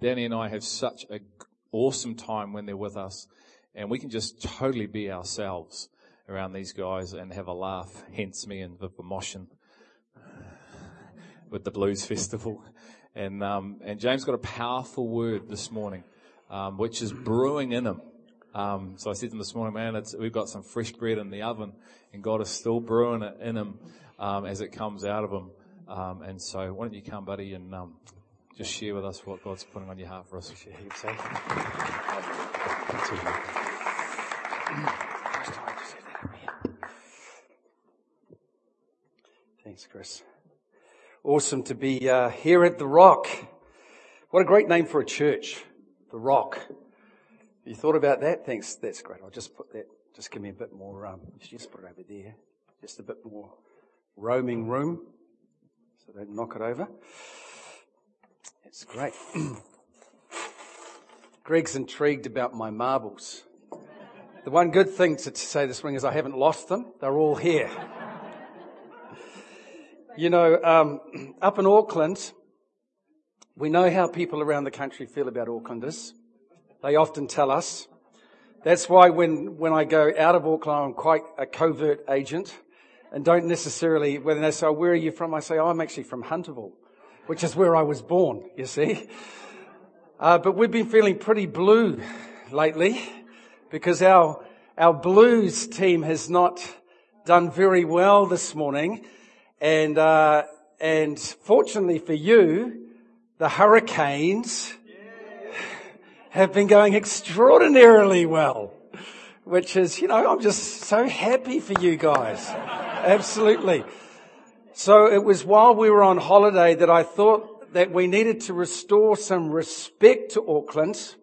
Danny and I have such an awesome time when they're with us, and we can just totally be ourselves around these guys and have a laugh. Hence me and Viv Motion with the Blues Festival. And, um, and James got a powerful word this morning, um, which is brewing in him. Um, so I said to him this morning, man, we've got some fresh bread in the oven and God is still brewing it in him, um, as it comes out of him. Um, and so why don't you come, buddy, and, um, just share with us what God's putting on your heart for us. Thanks, Chris. Awesome to be uh, here at the Rock. What a great name for a church, the Rock. You thought about that? Thanks. That's great. I'll just put that. Just give me a bit more. Um, just put it over there. Just a bit more roaming room, so don't knock it over. That's great. Greg's intrigued about my marbles. The one good thing to say this morning is I haven't lost them. They're all here. You know, um, up in Auckland, we know how people around the country feel about Aucklanders. They often tell us. That's why when, when I go out of Auckland, I'm quite a covert agent and don't necessarily, when they say, oh, where are you from? I say, oh, I'm actually from Hunterville, which is where I was born, you see. Uh, but we've been feeling pretty blue lately because our, our blues team has not done very well this morning. And, uh, and fortunately for you, the hurricanes have been going extraordinarily well, which is, you know, I'm just so happy for you guys. Absolutely. So it was while we were on holiday that I thought that we needed to restore some respect to Auckland.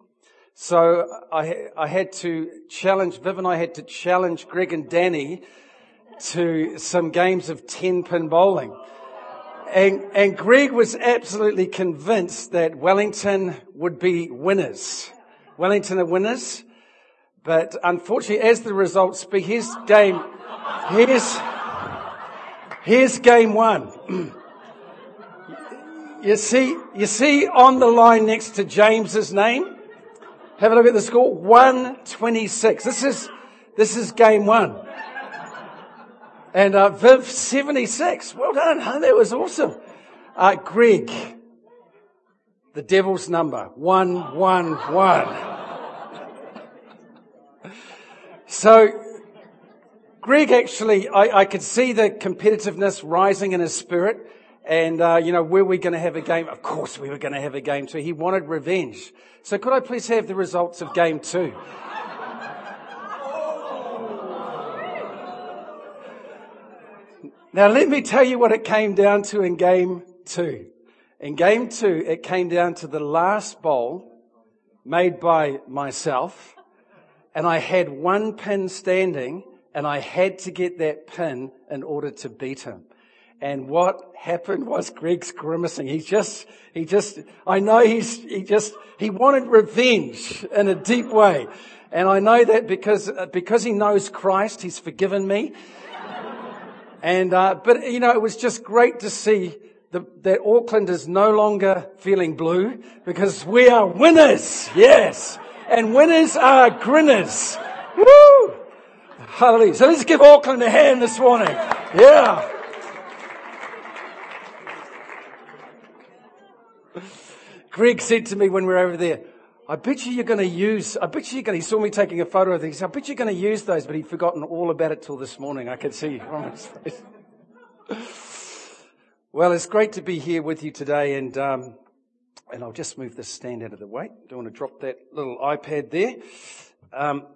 So I, I had to challenge, Viv and I had to challenge Greg and Danny to some games of 10 pin bowling. And, and Greg was absolutely convinced that Wellington would be winners. Wellington are winners. But unfortunately, as the results speak, here's game, here's, here's game one. you see, you see on the line next to James's name? Have a look at the score. 126. This is, this is game one. And uh, Viv, 76. Well done, huh? That was awesome. Uh, Greg, the devil's number, 111. so, Greg actually, I, I, could see the competitiveness rising in his spirit. And, uh, you know, were we going to have a game? Of course we were going to have a game two. He wanted revenge. So could I please have the results of game two? Now let me tell you what it came down to in game two. In game two, it came down to the last bowl made by myself and I had one pin standing and I had to get that pin in order to beat him. And what happened was Greg's grimacing. He just, he just, I know he's, he just, he wanted revenge in a deep way. And I know that because, because he knows Christ, he's forgiven me. And, uh, but, you know, it was just great to see the, that Auckland is no longer feeling blue because we are winners. Yes. And winners are grinners. Woo! Hallelujah. So let's give Auckland a hand this morning. Yeah. Greg said to me when we were over there, I bet you you're going to use, I bet you you're going to, he saw me taking a photo of these. I bet you're going to use those, but he'd forgotten all about it till this morning. I could see from his face. Well, it's great to be here with you today and, um, and I'll just move this stand out of the way. Don't want to drop that little iPad there. Um,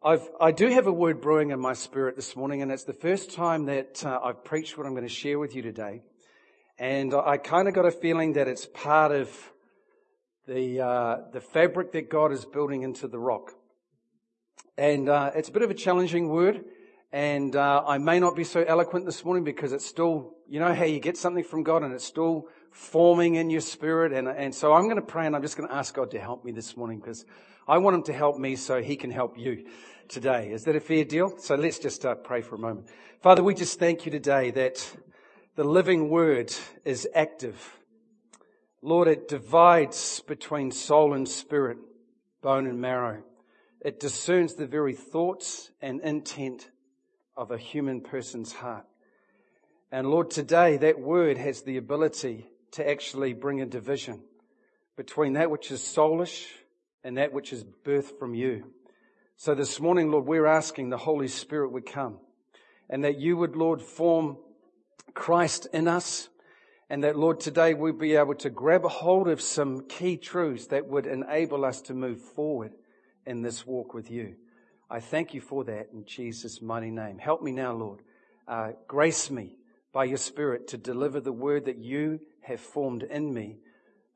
I've, I do have a word brewing in my spirit this morning, and it's the first time that uh, I've preached what I'm going to share with you today. And I kind of got a feeling that it's part of the, uh, the fabric that God is building into the rock. And uh, it's a bit of a challenging word, and uh, I may not be so eloquent this morning because it's still, you know how you get something from God and it's still forming in your spirit. And, and so I'm going to pray and I'm just going to ask God to help me this morning because I want Him to help me so He can help you today. Is that a fair deal? So let's just uh, pray for a moment. Father, we just thank you today that the living word is active Lord, it divides between soul and spirit, bone and marrow. It discerns the very thoughts and intent of a human person's heart. And Lord, today that word has the ability to actually bring a division between that which is soulish and that which is birthed from you. So this morning, Lord, we're asking the Holy Spirit would come and that you would, Lord, form Christ in us and that, Lord, today we'd be able to grab a hold of some key truths that would enable us to move forward in this walk with you. I thank you for that in Jesus' mighty name. Help me now, Lord. Uh, grace me by your Spirit to deliver the word that you have formed in me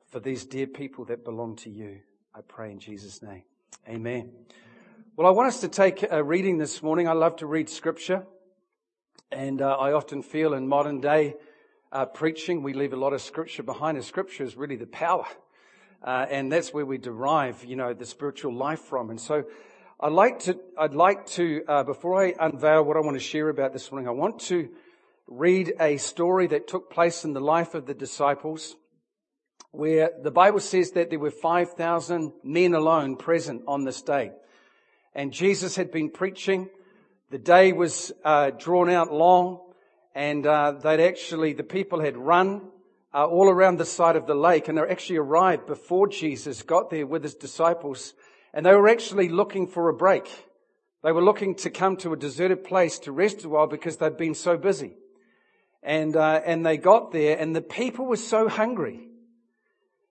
for these dear people that belong to you. I pray in Jesus' name. Amen. Well, I want us to take a reading this morning. I love to read scripture. And uh, I often feel in modern day uh, preaching, we leave a lot of scripture behind. And scripture is really the power. Uh, and that's where we derive, you know, the spiritual life from. And so I'd like to, I'd like to, uh, before I unveil what I want to share about this morning, I want to read a story that took place in the life of the disciples where the Bible says that there were 5,000 men alone present on this day. And Jesus had been preaching. The day was uh, drawn out long and uh, they'd actually, the people had run uh, all around the side of the lake and they actually arrived before Jesus got there with his disciples and they were actually looking for a break. They were looking to come to a deserted place to rest a while because they'd been so busy. And, uh, and they got there and the people were so hungry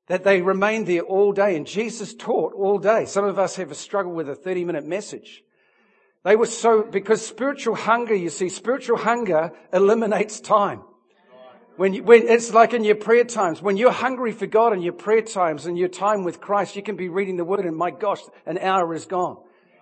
that they remained there all day and Jesus taught all day. Some of us have a struggle with a 30 minute message. They were so, because spiritual hunger, you see, spiritual hunger eliminates time. When, you, when it's like in your prayer times, when you're hungry for God in your prayer times and your time with Christ, you can be reading the Word and my gosh, an hour is gone.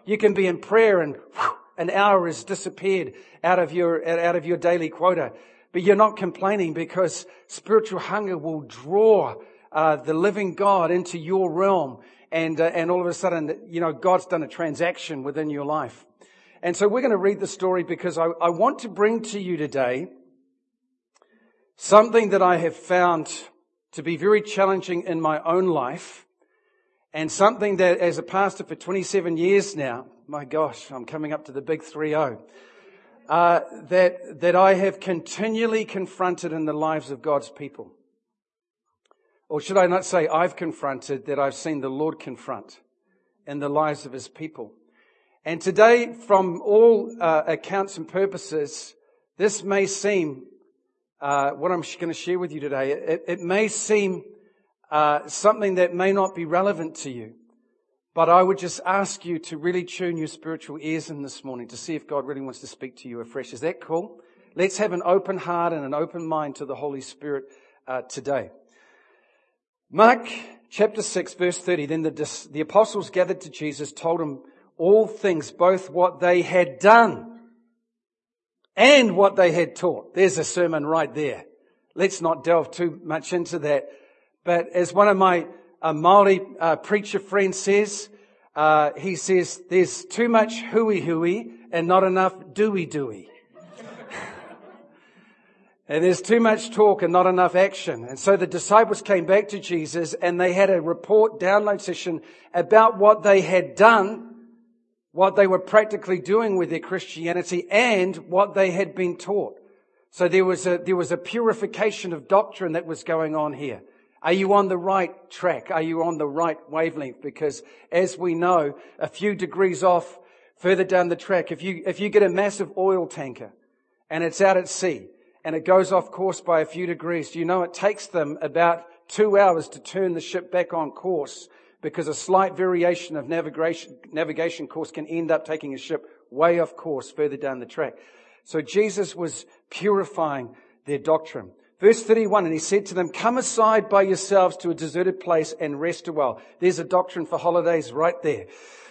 You can be in prayer and whew, an hour has disappeared out of your out of your daily quota, but you're not complaining because spiritual hunger will draw uh, the living God into your realm, and uh, and all of a sudden, you know, God's done a transaction within your life. And so we're going to read the story because I, I want to bring to you today Something that I have found to be very challenging in my own life and something that as a pastor for 27 years now, my gosh, I'm coming up to the big 3-0, uh, that, that I have continually confronted in the lives of God's people. Or should I not say I've confronted that I've seen the Lord confront in the lives of his people. And today, from all uh, accounts and purposes, this may seem uh, what I'm going to share with you today, it, it may seem uh, something that may not be relevant to you, but I would just ask you to really tune your spiritual ears in this morning to see if God really wants to speak to you afresh. Is that cool? Let's have an open heart and an open mind to the Holy Spirit uh, today. Mark chapter 6 verse 30, then the, the apostles gathered to Jesus, told him all things, both what they had done and what they had taught. There's a sermon right there. Let's not delve too much into that. But as one of my uh, Maori uh, preacher friends says, uh, he says, there's too much hui hui and not enough dooey dooey. And there's too much talk and not enough action. And so the disciples came back to Jesus and they had a report download session about what they had done what they were practically doing with their Christianity and what they had been taught. So there was a, there was a purification of doctrine that was going on here. Are you on the right track? Are you on the right wavelength? Because as we know, a few degrees off further down the track, if you, if you get a massive oil tanker and it's out at sea and it goes off course by a few degrees, you know it takes them about two hours to turn the ship back on course because a slight variation of navigation, navigation course can end up taking a ship way off course further down the track. So Jesus was purifying their doctrine. Verse 31, and he said to them, come aside by yourselves to a deserted place and rest a while. There's a doctrine for holidays right there.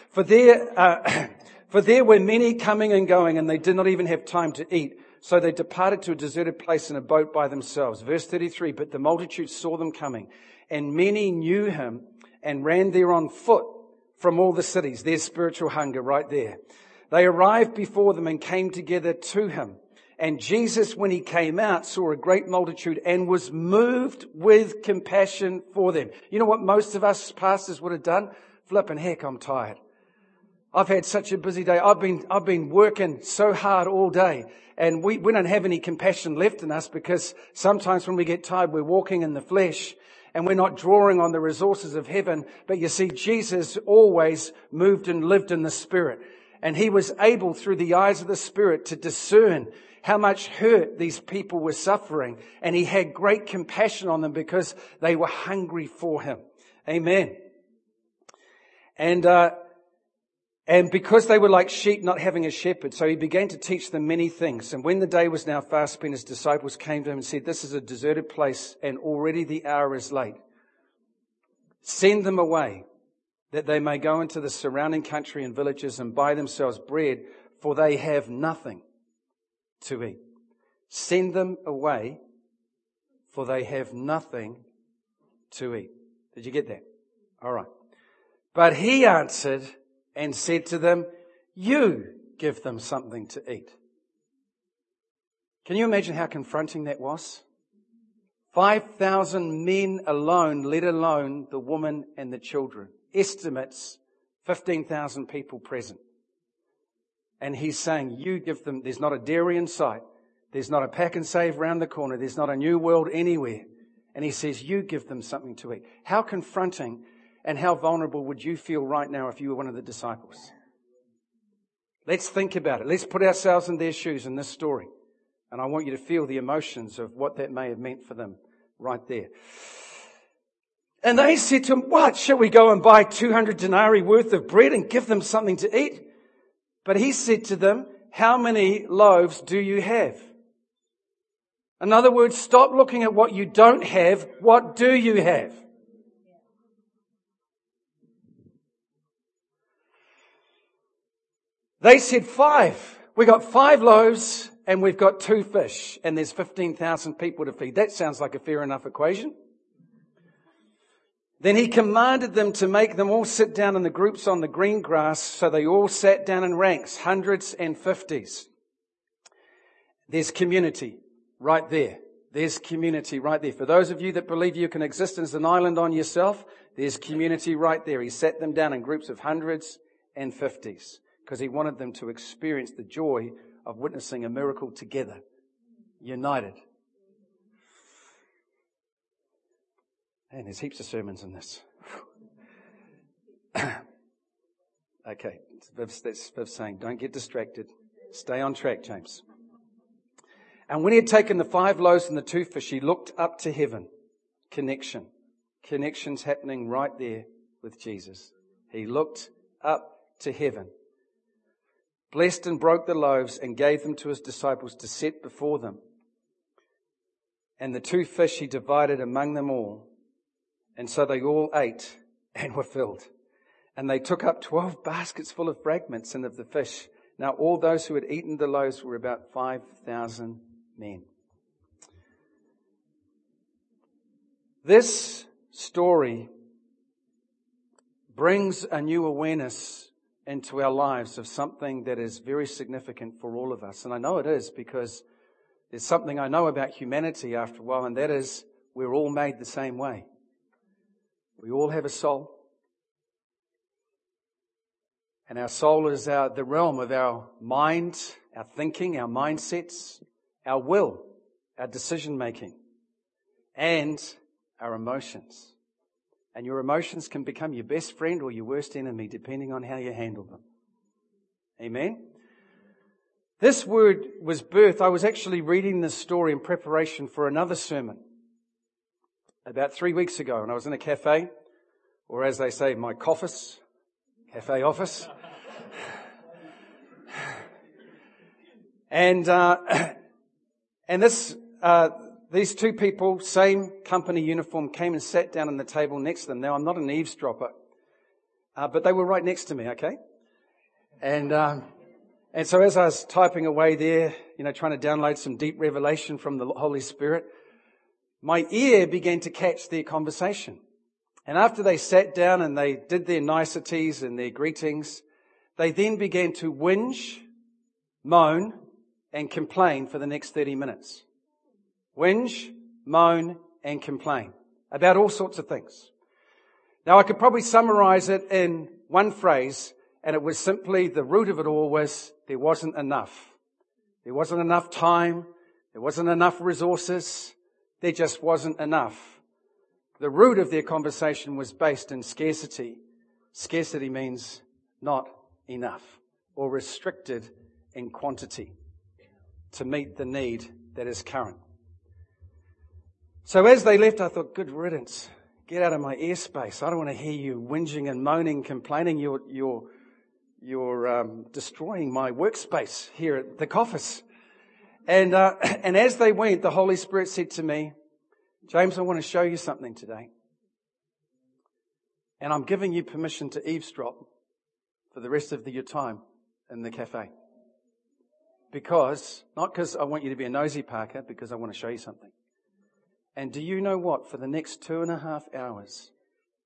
For there, uh, for there were many coming and going and they did not even have time to eat. So they departed to a deserted place in a boat by themselves. Verse 33, but the multitude saw them coming and many knew him and ran there on foot from all the cities. There's spiritual hunger right there. They arrived before them and came together to him. And Jesus, when he came out, saw a great multitude and was moved with compassion for them. You know what most of us pastors would have done? Flipping heck, I'm tired. I've had such a busy day. I've been, I've been working so hard all day and we, we don't have any compassion left in us because sometimes when we get tired, we're walking in the flesh and we're not drawing on the resources of heaven. But you see, Jesus always moved and lived in the spirit and he was able through the eyes of the spirit to discern how much hurt these people were suffering and he had great compassion on them because they were hungry for him. Amen. And, uh, and because they were like sheep not having a shepherd, so he began to teach them many things. And when the day was now fast spent, his disciples came to him and said, this is a deserted place and already the hour is late. Send them away that they may go into the surrounding country and villages and buy themselves bread, for they have nothing to eat. Send them away, for they have nothing to eat. Did you get that? All right. But he answered, and said to them, you give them something to eat. Can you imagine how confronting that was? 5,000 men alone, let alone the woman and the children. Estimates 15,000 people present. And he's saying, you give them, there's not a dairy in sight. There's not a Pak'nSave round the corner. There's not a new world anywhere. And he says, you give them something to eat. How confronting and how vulnerable would you feel right now if you were one of the disciples? Let's think about it. Let's put ourselves in their shoes in this story. And I want you to feel the emotions of what that may have meant for them right there. And they said to him, what? Shall we go and buy 200 denarii worth of bread and give them something to eat? But he said to them, how many loaves do you have? In other words, stop looking at what you don't have. What do you have? They said five. We got five loaves and we've got two fish and there's 15,000 people to feed. That sounds like a fair enough equation. Then he commanded them to make them all sit down in the groups on the green grass. So they all sat down in ranks, hundreds and fifties. There's community right there. There's community right there. For those of you that believe you can exist as an island on yourself, there's community right there. He sat them down in groups of hundreds and fifties because he wanted them to experience the joy of witnessing a miracle together, united. And there's heaps of sermons in this. okay, that's Viv saying, don't get distracted. Stay on track, James. And when he had taken the five loaves and the two fish, he looked up to heaven. Connection. Connections happening right there with Jesus. He looked up to heaven blessed and broke the loaves and gave them to his disciples to set before them. And the two fish he divided among them all. And so they all ate and were filled. And they took up twelve baskets full of fragments and of the fish. Now all those who had eaten the loaves were about 5,000 men. This story brings a new awareness into our lives of something that is very significant for all of us. And I know it is because there's something I know about humanity after a while, and that is we're all made the same way. We all have a soul. And our soul is our, the realm of our mind, our thinking, our mindsets, our will, our decision making, and our emotions. And your emotions can become your best friend or your worst enemy depending on how you handle them. Amen? This word was birth. I was actually reading this story in preparation for another sermon about three weeks ago, and I was in a cafe, or as they say, my office, cafe office. and, uh, and this, uh, these two people, same company uniform, came and sat down on the table next to them. Now, I'm not an eavesdropper, uh, but they were right next to me, okay? And, um, and so as I was typing away there, you know, trying to download some deep revelation from the Holy Spirit, my ear began to catch their conversation. And after they sat down and they did their niceties and their greetings, they then began to whinge, moan, and complain for the next 30 minutes. Whinge, moan, and complain about all sorts of things. Now I could probably summarize it in one phrase, and it was simply the root of it all was there wasn't enough. There wasn't enough time. There wasn't enough resources. There just wasn't enough. The root of their conversation was based in scarcity. Scarcity means not enough or restricted in quantity to meet the need that is current. So as they left, I thought, good riddance. Get out of my airspace. I don't want to hear you whinging and moaning, complaining. You're, you're, you're um, destroying my workspace here at the office. And, uh, and as they went, the Holy Spirit said to me, James, I want to show you something today. And I'm giving you permission to eavesdrop for the rest of the, your time in the cafe. Because, not because I want you to be a nosy Parker, because I want to show you something. And do you know what? For the next two and a half hours,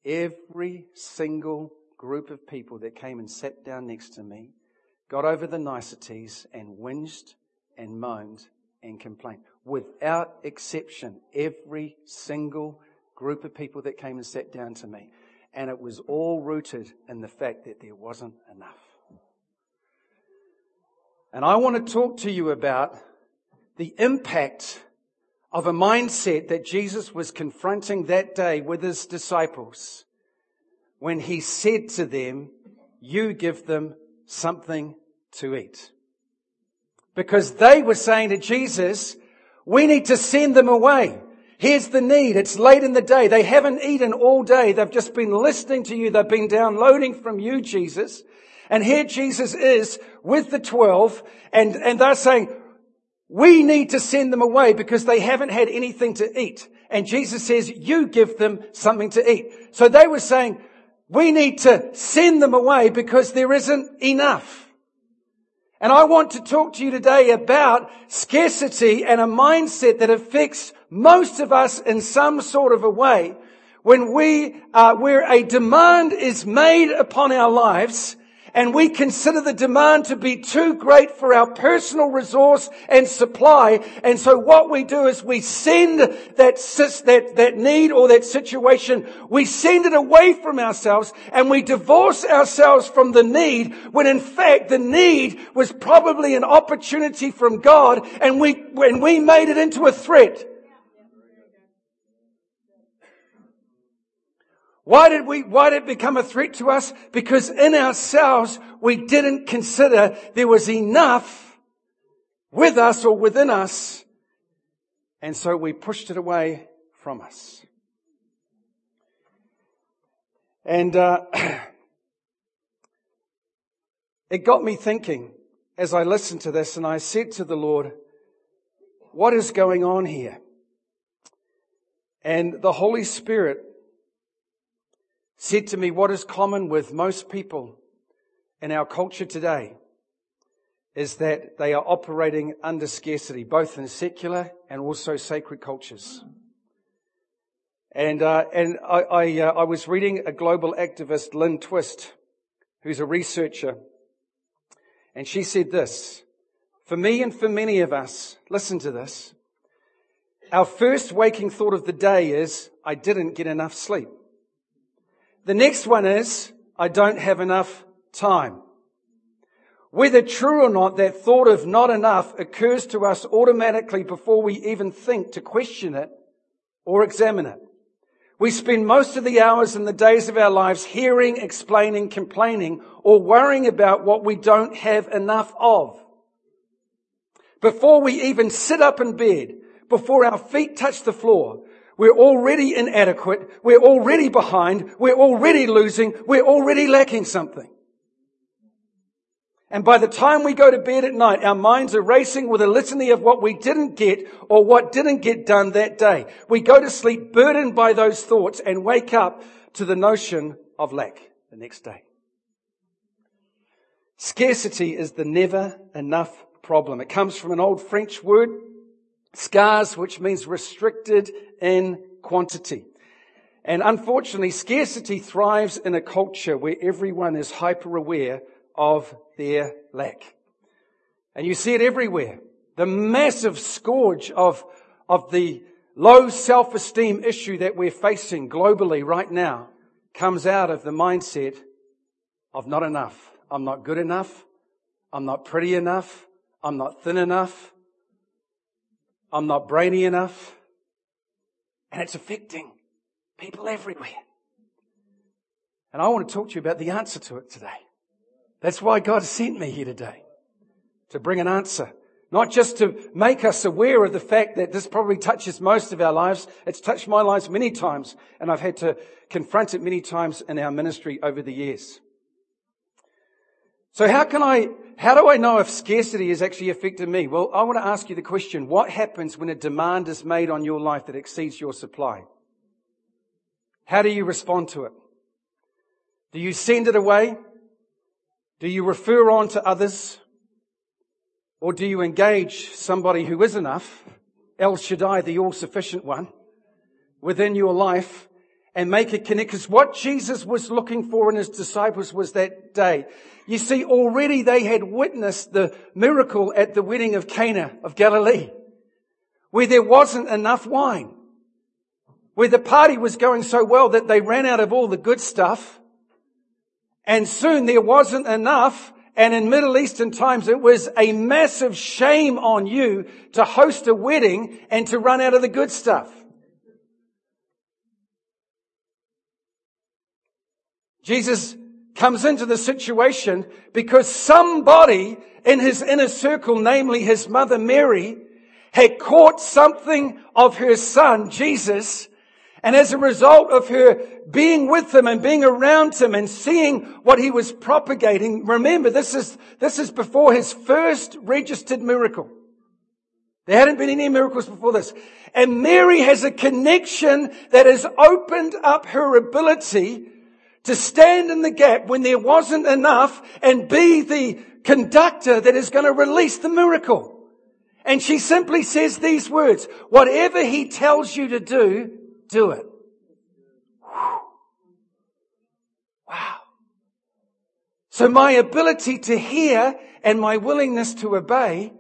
every single group of people that came and sat down next to me got over the niceties and whinged and moaned and complained. Without exception, every single group of people that came and sat down to me. And it was all rooted in the fact that there wasn't enough. And I want to talk to you about the impact of a mindset that Jesus was confronting that day with his disciples when he said to them, you give them something to eat. Because they were saying to Jesus, we need to send them away. Here's the need. It's late in the day. They haven't eaten all day. They've just been listening to you. They've been downloading from you, Jesus. And here Jesus is with the twelve and, and they're saying, we need to send them away because they haven't had anything to eat. And Jesus says, you give them something to eat. So they were saying, we need to send them away because there isn't enough. And I want to talk to you today about scarcity and a mindset that affects most of us in some sort of a way. When we, uh, where a demand is made upon our lives and we consider the demand to be too great for our personal resource and supply. And so what we do is we send that, that, that need or that situation, we send it away from ourselves and we divorce ourselves from the need when in fact the need was probably an opportunity from God and we, when we made it into a threat. Why did we, why did it become a threat to us? Because in ourselves, we didn't consider there was enough with us or within us. And so we pushed it away from us. And, uh, it got me thinking as I listened to this and I said to the Lord, what is going on here? And the Holy Spirit said to me what is common with most people in our culture today is that they are operating under scarcity, both in secular and also sacred cultures. And uh, and I I, uh, I was reading a global activist, Lynne Twist, who's a researcher, and she said this: For me and for many of us, listen to this. Our first waking thought of the day is, "I didn't get enough sleep." The next one is, I don't have enough time. Whether true or not, that thought of not enough occurs to us automatically before we even think to question it or examine it. We spend most of the hours and the days of our lives hearing, explaining, complaining, or worrying about what we don't have enough of. Before we even sit up in bed, before our feet touch the floor, we're already inadequate. We're already behind. We're already losing. We're already lacking something. And by the time we go to bed at night, our minds are racing with a litany of what we didn't get or what didn't get done that day. We go to sleep burdened by those thoughts and wake up to the notion of lack the next day. Scarcity is the never enough problem. It comes from an old French word, Scars, which means restricted in quantity. And unfortunately, scarcity thrives in a culture where everyone is hyper aware of their lack. And you see it everywhere. the massive scourge of, of the low self-esteem issue that we're facing globally right now comes out of the mindset of not enough. I'm not good enough. I'm not pretty enough. I'm not thin enough. I'm not brainy enough. And it's affecting people everywhere. And I want to talk to you about the answer to it today. That's why God sent me here today. To bring an answer. Not just to make us aware of the fact that this probably touches most of our lives. It's touched my lives many times and I've had to confront it many times in our ministry over the years. So how can I, how do I know if scarcity has actually affected me? Well, I want to ask you the question, what happens when a demand is made on your life that exceeds your supply? How do you respond to it? Do you send it away? Do you refer on to others? Or do you engage somebody who is enough, El Shaddai, the all-sufficient one, within your life and make a connect? Because what Jesus was looking for in his disciples was that day. You see, already they had witnessed the miracle at the wedding of Cana of Galilee, where there wasn't enough wine, where the party was going so well that they ran out of all the good stuff, and soon there wasn't enough. And in Middle Eastern times, it was a massive shame on you to host a wedding and to run out of the good stuff. Jesus comes into the situation because somebody in his inner circle, namely his mother Mary, had caught something of her son, Jesus, and as a result of her being with him and being around him and seeing what he was propagating, remember this is, this is before his first registered miracle. There hadn't been any miracles before this. And Mary has a connection that has opened up her ability to stand in the gap when there wasn't enough and be the conductor that is going to release the miracle. And she simply says these words, whatever he tells you to do, do it. Wow. So my ability to hear and my willingness to obey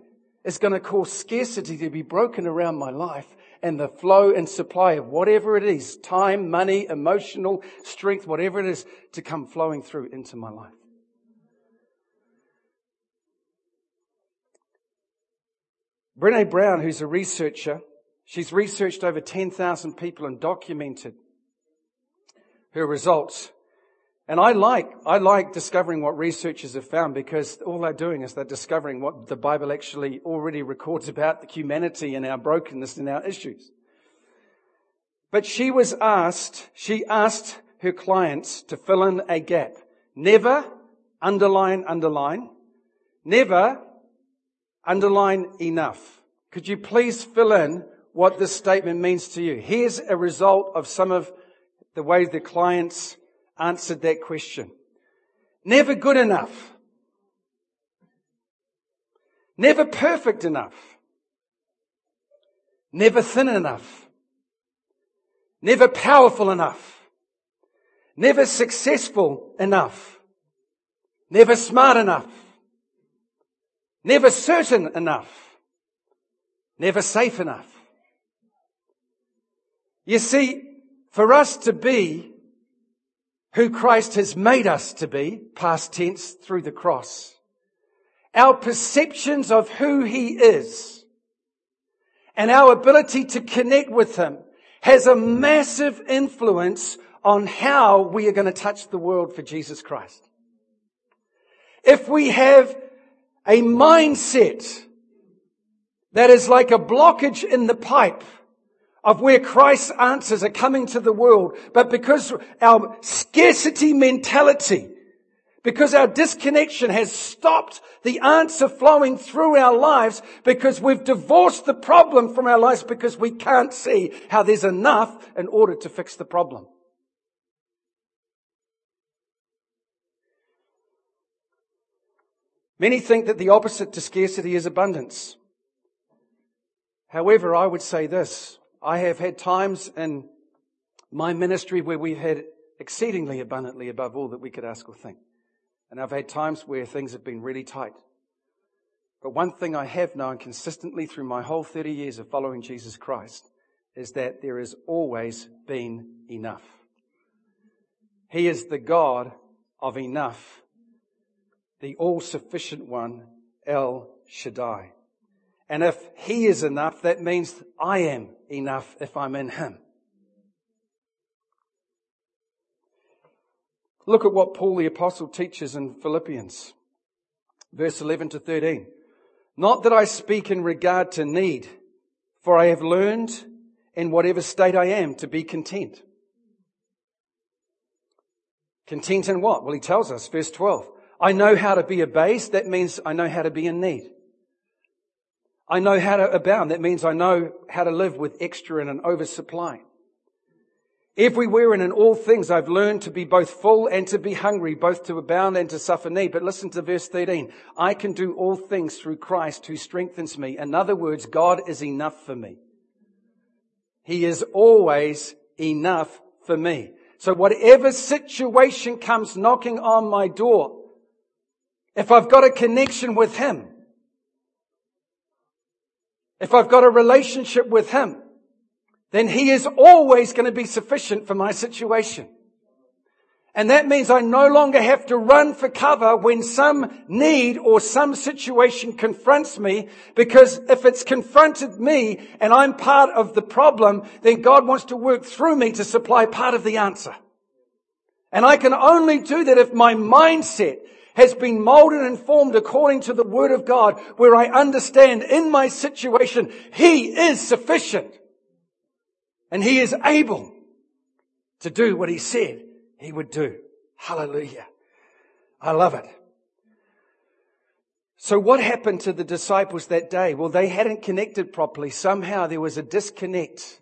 is going to cause scarcity to be broken around my life and the flow and supply of whatever it is, time, money, emotional strength, whatever it is to come flowing through into my life. Brene Brown, who's a researcher, She's researched over 10,000 people and documented her results. And I like, I like discovering what researchers have found because all they're doing is they're discovering what the Bible actually already records about the humanity and our brokenness and our issues. But she was asked, she asked her clients to fill in a gap. Never, underline, underline, never, underline enough. Could you please fill in what this statement means to you. Here's a result of some of the ways the clients answered that question. Never good enough. Never perfect enough. Never thin enough. Never powerful enough. Never successful enough. Never smart enough. Never certain enough. Never safe enough. You see, for us to be who Christ has made us to be, past tense, through the cross, our perceptions of who He is and our ability to connect with Him has a massive influence on how we are going to touch the world for Jesus Christ. If we have a mindset that is like a blockage in the pipe, of where Christ's answers are coming to the world, but because our scarcity mentality, because our disconnection has stopped the answer flowing through our lives because we've divorced the problem from our lives because we can't see how there's enough in order to fix the problem. Many think that the opposite to scarcity is abundance. However, I would say this. I have had times in my ministry where we've had exceedingly abundantly above all that we could ask or think. And I've had times where things have been really tight. But one thing I have known consistently through my whole 30 years of following Jesus Christ is that there has always been enough. He is the God of enough, the all sufficient one, El Shaddai. And if He is enough, that means I am enough if I'm in Him. Look at what Paul the apostle teaches in Philippians, verse 11 to 13. Not that I speak in regard to need, for I have learned in whatever state I am to be content. Content in what? Well, he tells us, verse 12. I know how to be abased. That means I know how to be in need. I know how to abound. That means I know how to live with extra and an oversupply. Everywhere and in all things I've learned to be both full and to be hungry, both to abound and to suffer need. But listen to verse 13. I can do all things through Christ who strengthens me. In other words, God is enough for me. He is always enough for me. So whatever situation comes knocking on my door, if I've got a connection with Him, if I've got a relationship with Him, then He is always going to be sufficient for my situation. And that means I no longer have to run for cover when some need or some situation confronts me because if it's confronted me and I'm part of the problem, then God wants to work through me to supply part of the answer. And I can only do that if my mindset has been molded and formed according to the word of God where I understand in my situation, He is sufficient. And he is able to do what he said he would do. Hallelujah. I love it. So what happened to the disciples that day? Well, they hadn't connected properly. Somehow there was a disconnect.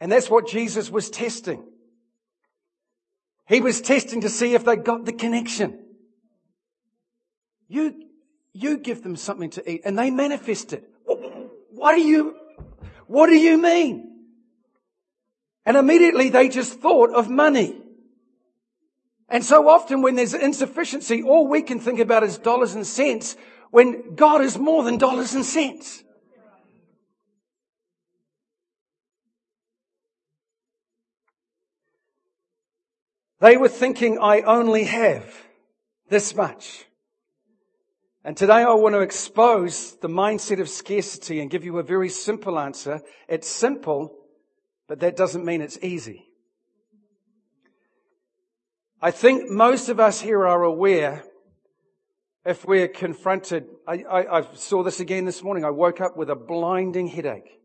And that's what Jesus was testing. He was testing to see if they got the connection. You, you give them something to eat and they manifest it. What do you, what do you mean? And immediately they just thought of money. And so often when there's insufficiency, all we can think about is dollars and cents when God is more than dollars and cents. They were thinking, I only have this much. And today I want to expose the mindset of scarcity and give you a very simple answer. It's simple, but that doesn't mean it's easy. I think most of us here are aware if we're confronted. I, I, I, saw this again this morning. I woke up with a blinding headache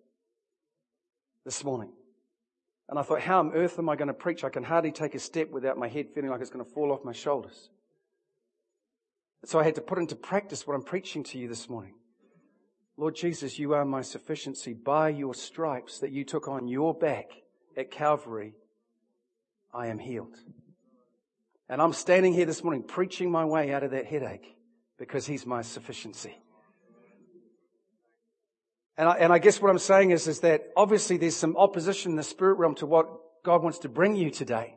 this morning. And I thought, how on earth am I going to preach? I can hardly take a step without my head feeling like it's going to fall off my shoulders. So I had to put into practice what I'm preaching to you this morning. Lord Jesus, you are my sufficiency. By your stripes that you took on your back at Calvary, I am healed. And I'm standing here this morning preaching my way out of that headache because he's my sufficiency. And I, and I guess what I'm saying is, is that obviously there's some opposition in the spirit realm to what God wants to bring you today.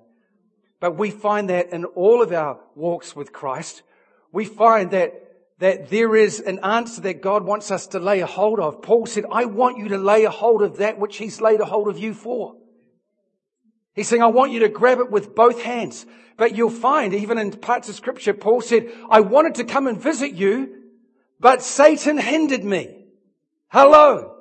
But we find that in all of our walks with Christ, we find that, that there is an answer that God wants us to lay a hold of. Paul said, I want you to lay a hold of that which he's laid a hold of you for. He's saying, I want you to grab it with both hands. But you'll find, even in parts of scripture, Paul said, I wanted to come and visit you, but Satan hindered me. Hello.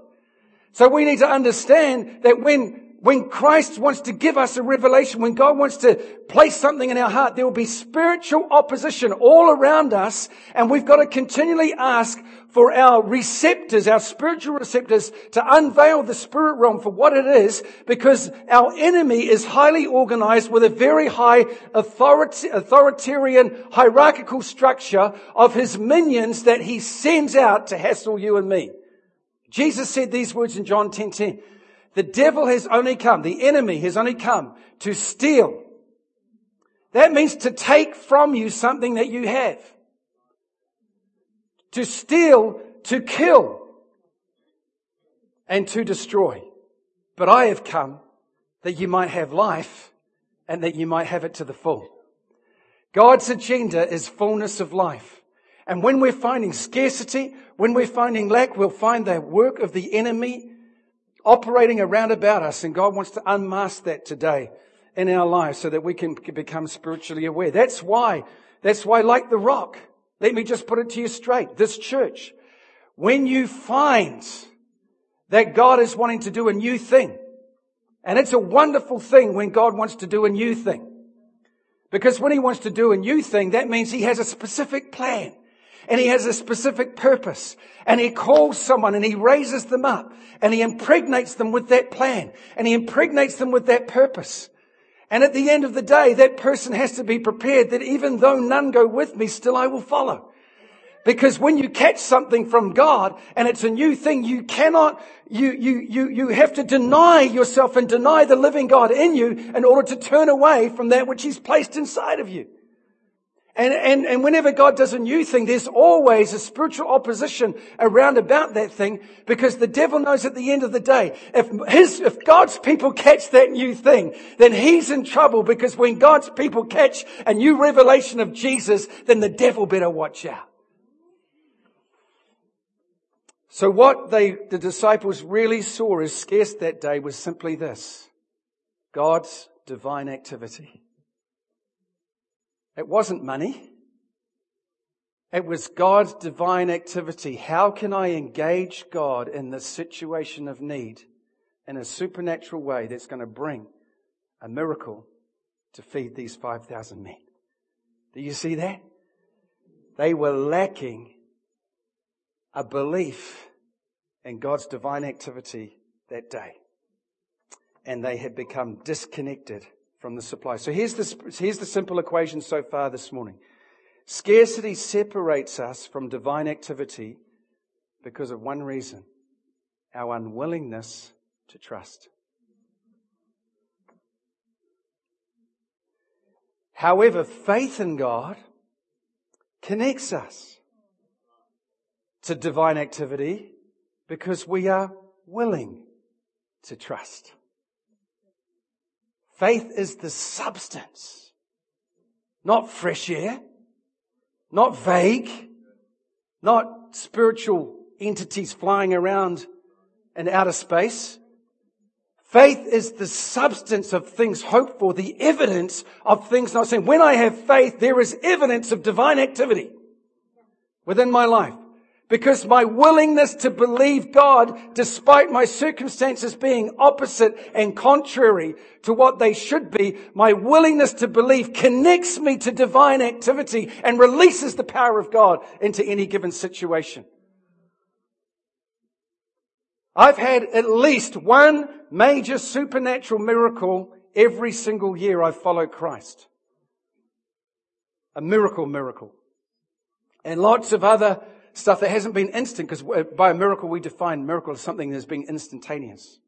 So we need to understand that when when Christ wants to give us a revelation, when God wants to place something in our heart, there will be spiritual opposition all around us, and we've got to continually ask for our receptors, our spiritual receptors, to unveil the spirit realm for what it is, because our enemy is highly organized with a very high authority, authoritarian hierarchical structure of his minions that he sends out to hassle you and me. Jesus said these words in John 10, 10. The devil has only come, the enemy has only come to steal. That means to take from you something that you have. To steal, to kill, and to destroy. But I have come that you might have life and that you might have it to the full. God's agenda is fullness of life. And when we're finding scarcity, when we're finding lack, we'll find the work of the enemy operating around about us. And God wants to unmask that today in our lives so that we can become spiritually aware. That's why, that's why like the rock, let me just put it to you straight. This church, when you find that God is wanting to do a new thing, and it's a wonderful thing when God wants to do a new thing. Because when He wants to do a new thing, that means He has a specific plan. And He has a specific purpose. And He calls someone and He raises them up. And He impregnates them with that plan. And He impregnates them with that purpose. And at the end of the day, that person has to be prepared that even though none go with me, still I will follow. Because when you catch something from God and it's a new thing, you cannot, you, you, you, you have to deny yourself and deny the living God in you in order to turn away from that which He's placed inside of you. And, and, and whenever God does a new thing, there's always a spiritual opposition around about that thing because the devil knows at the end of the day, if his, if God's people catch that new thing, then he's in trouble because when God's people catch a new revelation of Jesus, then the devil better watch out. So what they, the disciples really saw as scarce that day was simply this. God's divine activity. It wasn't money. It was God's divine activity. How can I engage God in this situation of need in a supernatural way that's going to bring a miracle to feed these 5,000 men? Do you see that? They were lacking a belief in God's divine activity that day. And they had become disconnected from the supply. So here's the, here's the simple equation so far this morning. Scarcity separates us from divine activity because of one reason our unwillingness to trust. However, faith in God connects us to divine activity because we are willing to trust. Faith is the substance, not fresh air, not vague, not spiritual entities flying around in outer space. Faith is the substance of things hoped for, the evidence of things not seen. When I have faith, there is evidence of divine activity within my life. Because my willingness to believe God, despite my circumstances being opposite and contrary to what they should be, my willingness to believe connects me to divine activity and releases the power of God into any given situation. I've had at least one major supernatural miracle every single year I've followed Christ. A miracle miracle. And lots of other stuff that hasn't been instant, because uh, by a miracle we define miracle as something that's been instantaneous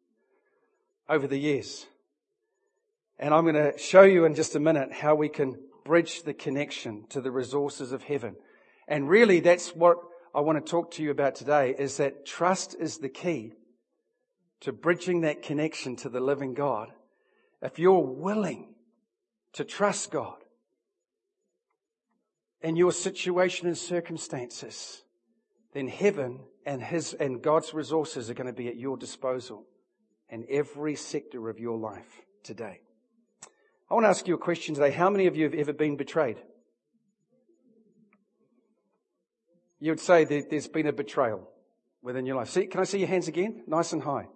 over the years. And I'm going to show you in just a minute how we can bridge the connection to the resources of heaven. And really that's what I want to talk to you about today is that trust is the key to bridging that connection to the living God. If you're willing to trust God in your situation and circumstances, then heaven and his and God's resources are going to be at your disposal in every sector of your life today. I want to ask you a question today. How many of you have ever been betrayed? You would say that there's been a betrayal within your life. See, can I see your hands again? Nice and high.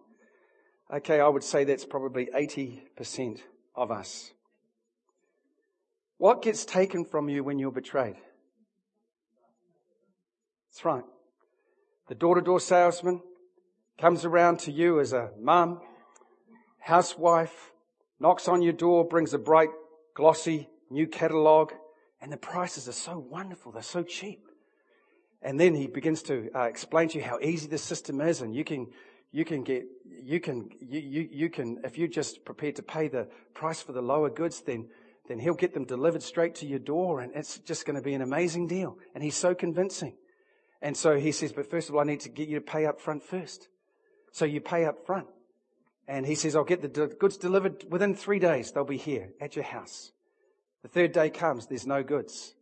Okay, I would say that's probably 80% of us. What gets taken from you when you're betrayed? That's right. The door to door salesman comes around to you as a mum, housewife, knocks on your door, brings a bright, glossy new catalogue, and the prices are so wonderful. They're so cheap. And then he begins to uh, explain to you how easy the system is and you can, you can get, you can, you, you, you can, if you're just prepared to pay the price for the lower goods, then, then he'll get them delivered straight to your door and it's just going to be an amazing deal. And he's so convincing. And so he says, but first of all, I need to get you to pay up front first. So you pay up front. And he says, I'll get the goods delivered within three days. They'll be here at your house. The third day comes, there's no goods.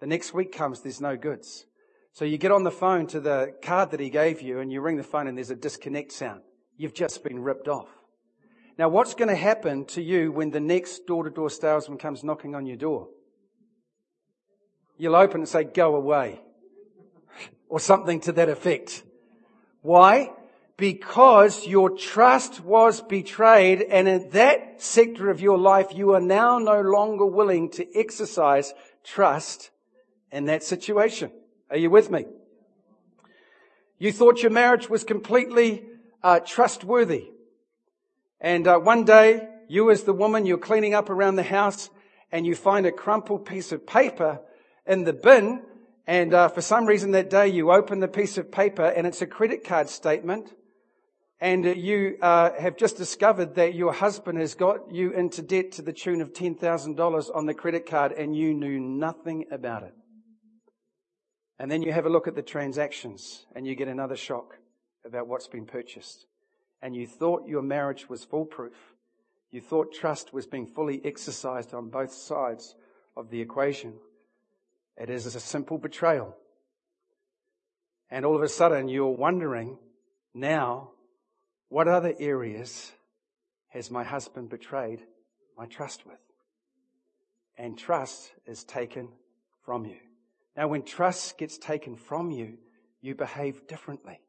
The next week comes, there's no goods. So you get on the phone to the card that he gave you and you ring the phone and there's a disconnect sound. You've just been ripped off. Now what's going to happen to you when the next door to door salesman comes knocking on your door? You'll open and say, go away. Or something to that effect. Why? Because your trust was betrayed and in that sector of your life you are now no longer willing to exercise trust in that situation. Are you with me? You thought your marriage was completely uh, trustworthy. And uh, one day, you as the woman, you're cleaning up around the house and you find a crumpled piece of paper in the bin. And uh, for some reason that day, you open the piece of paper and it's a credit card statement. And you uh, have just discovered that your husband has got you into debt to the tune of $10,000 on the credit card and you knew nothing about it. And then you have a look at the transactions and you get another shock about what's been purchased. And you thought your marriage was foolproof. You thought trust was being fully exercised on both sides of the equation. It is a simple betrayal. And all of a sudden you're wondering now, what other areas has my husband betrayed my trust with? And trust is taken from you. Now, when trust gets taken from you, you behave differently.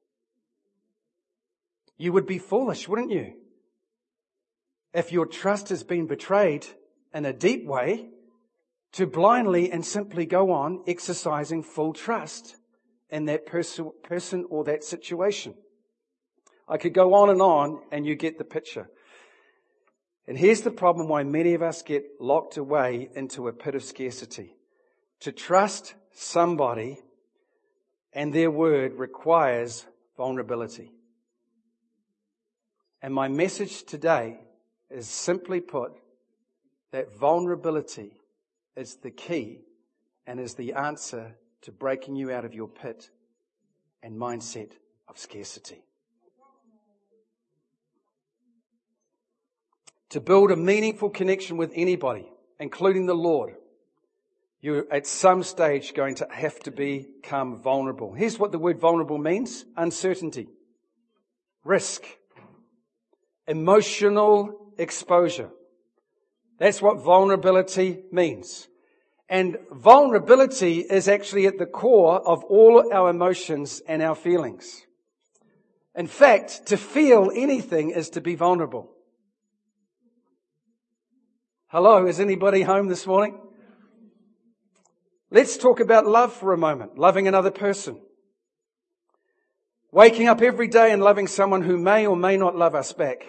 You would be foolish, wouldn't you? If your trust has been betrayed in a deep way, to blindly and simply go on exercising full trust in that pers- person or that situation. I could go on and on and you get the picture. And here's the problem why many of us get locked away into a pit of scarcity. To trust somebody and their word requires vulnerability. And my message today is simply put that vulnerability is the key and is the answer to breaking you out of your pit and mindset of scarcity. To build a meaningful connection with anybody, including the Lord, you're at some stage going to have to become vulnerable. Here's what the word vulnerable means. Uncertainty. Risk. Emotional exposure. That's what vulnerability means. And vulnerability is actually at the core of all our emotions and our feelings. In fact, to feel anything is to be vulnerable. Hello, is anybody home this morning? Let's talk about love for a moment. Loving another person. Waking up every day and loving someone who may or may not love us back.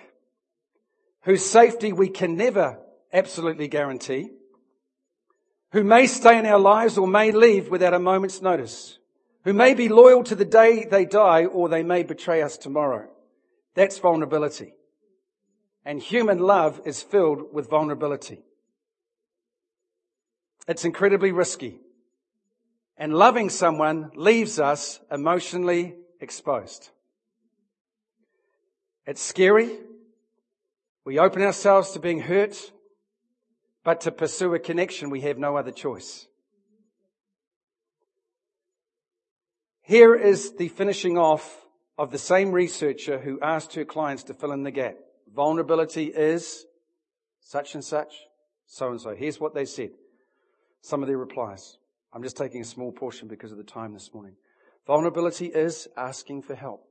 Whose safety we can never absolutely guarantee. Who may stay in our lives or may leave without a moment's notice. Who may be loyal to the day they die or they may betray us tomorrow. That's vulnerability. And human love is filled with vulnerability. It's incredibly risky and loving someone leaves us emotionally exposed. It's scary. We open ourselves to being hurt, but to pursue a connection, we have no other choice. Here is the finishing off of the same researcher who asked her clients to fill in the gap. Vulnerability is such and such, so and so. Here's what they said. Some of their replies. I'm just taking a small portion because of the time this morning. Vulnerability is asking for help.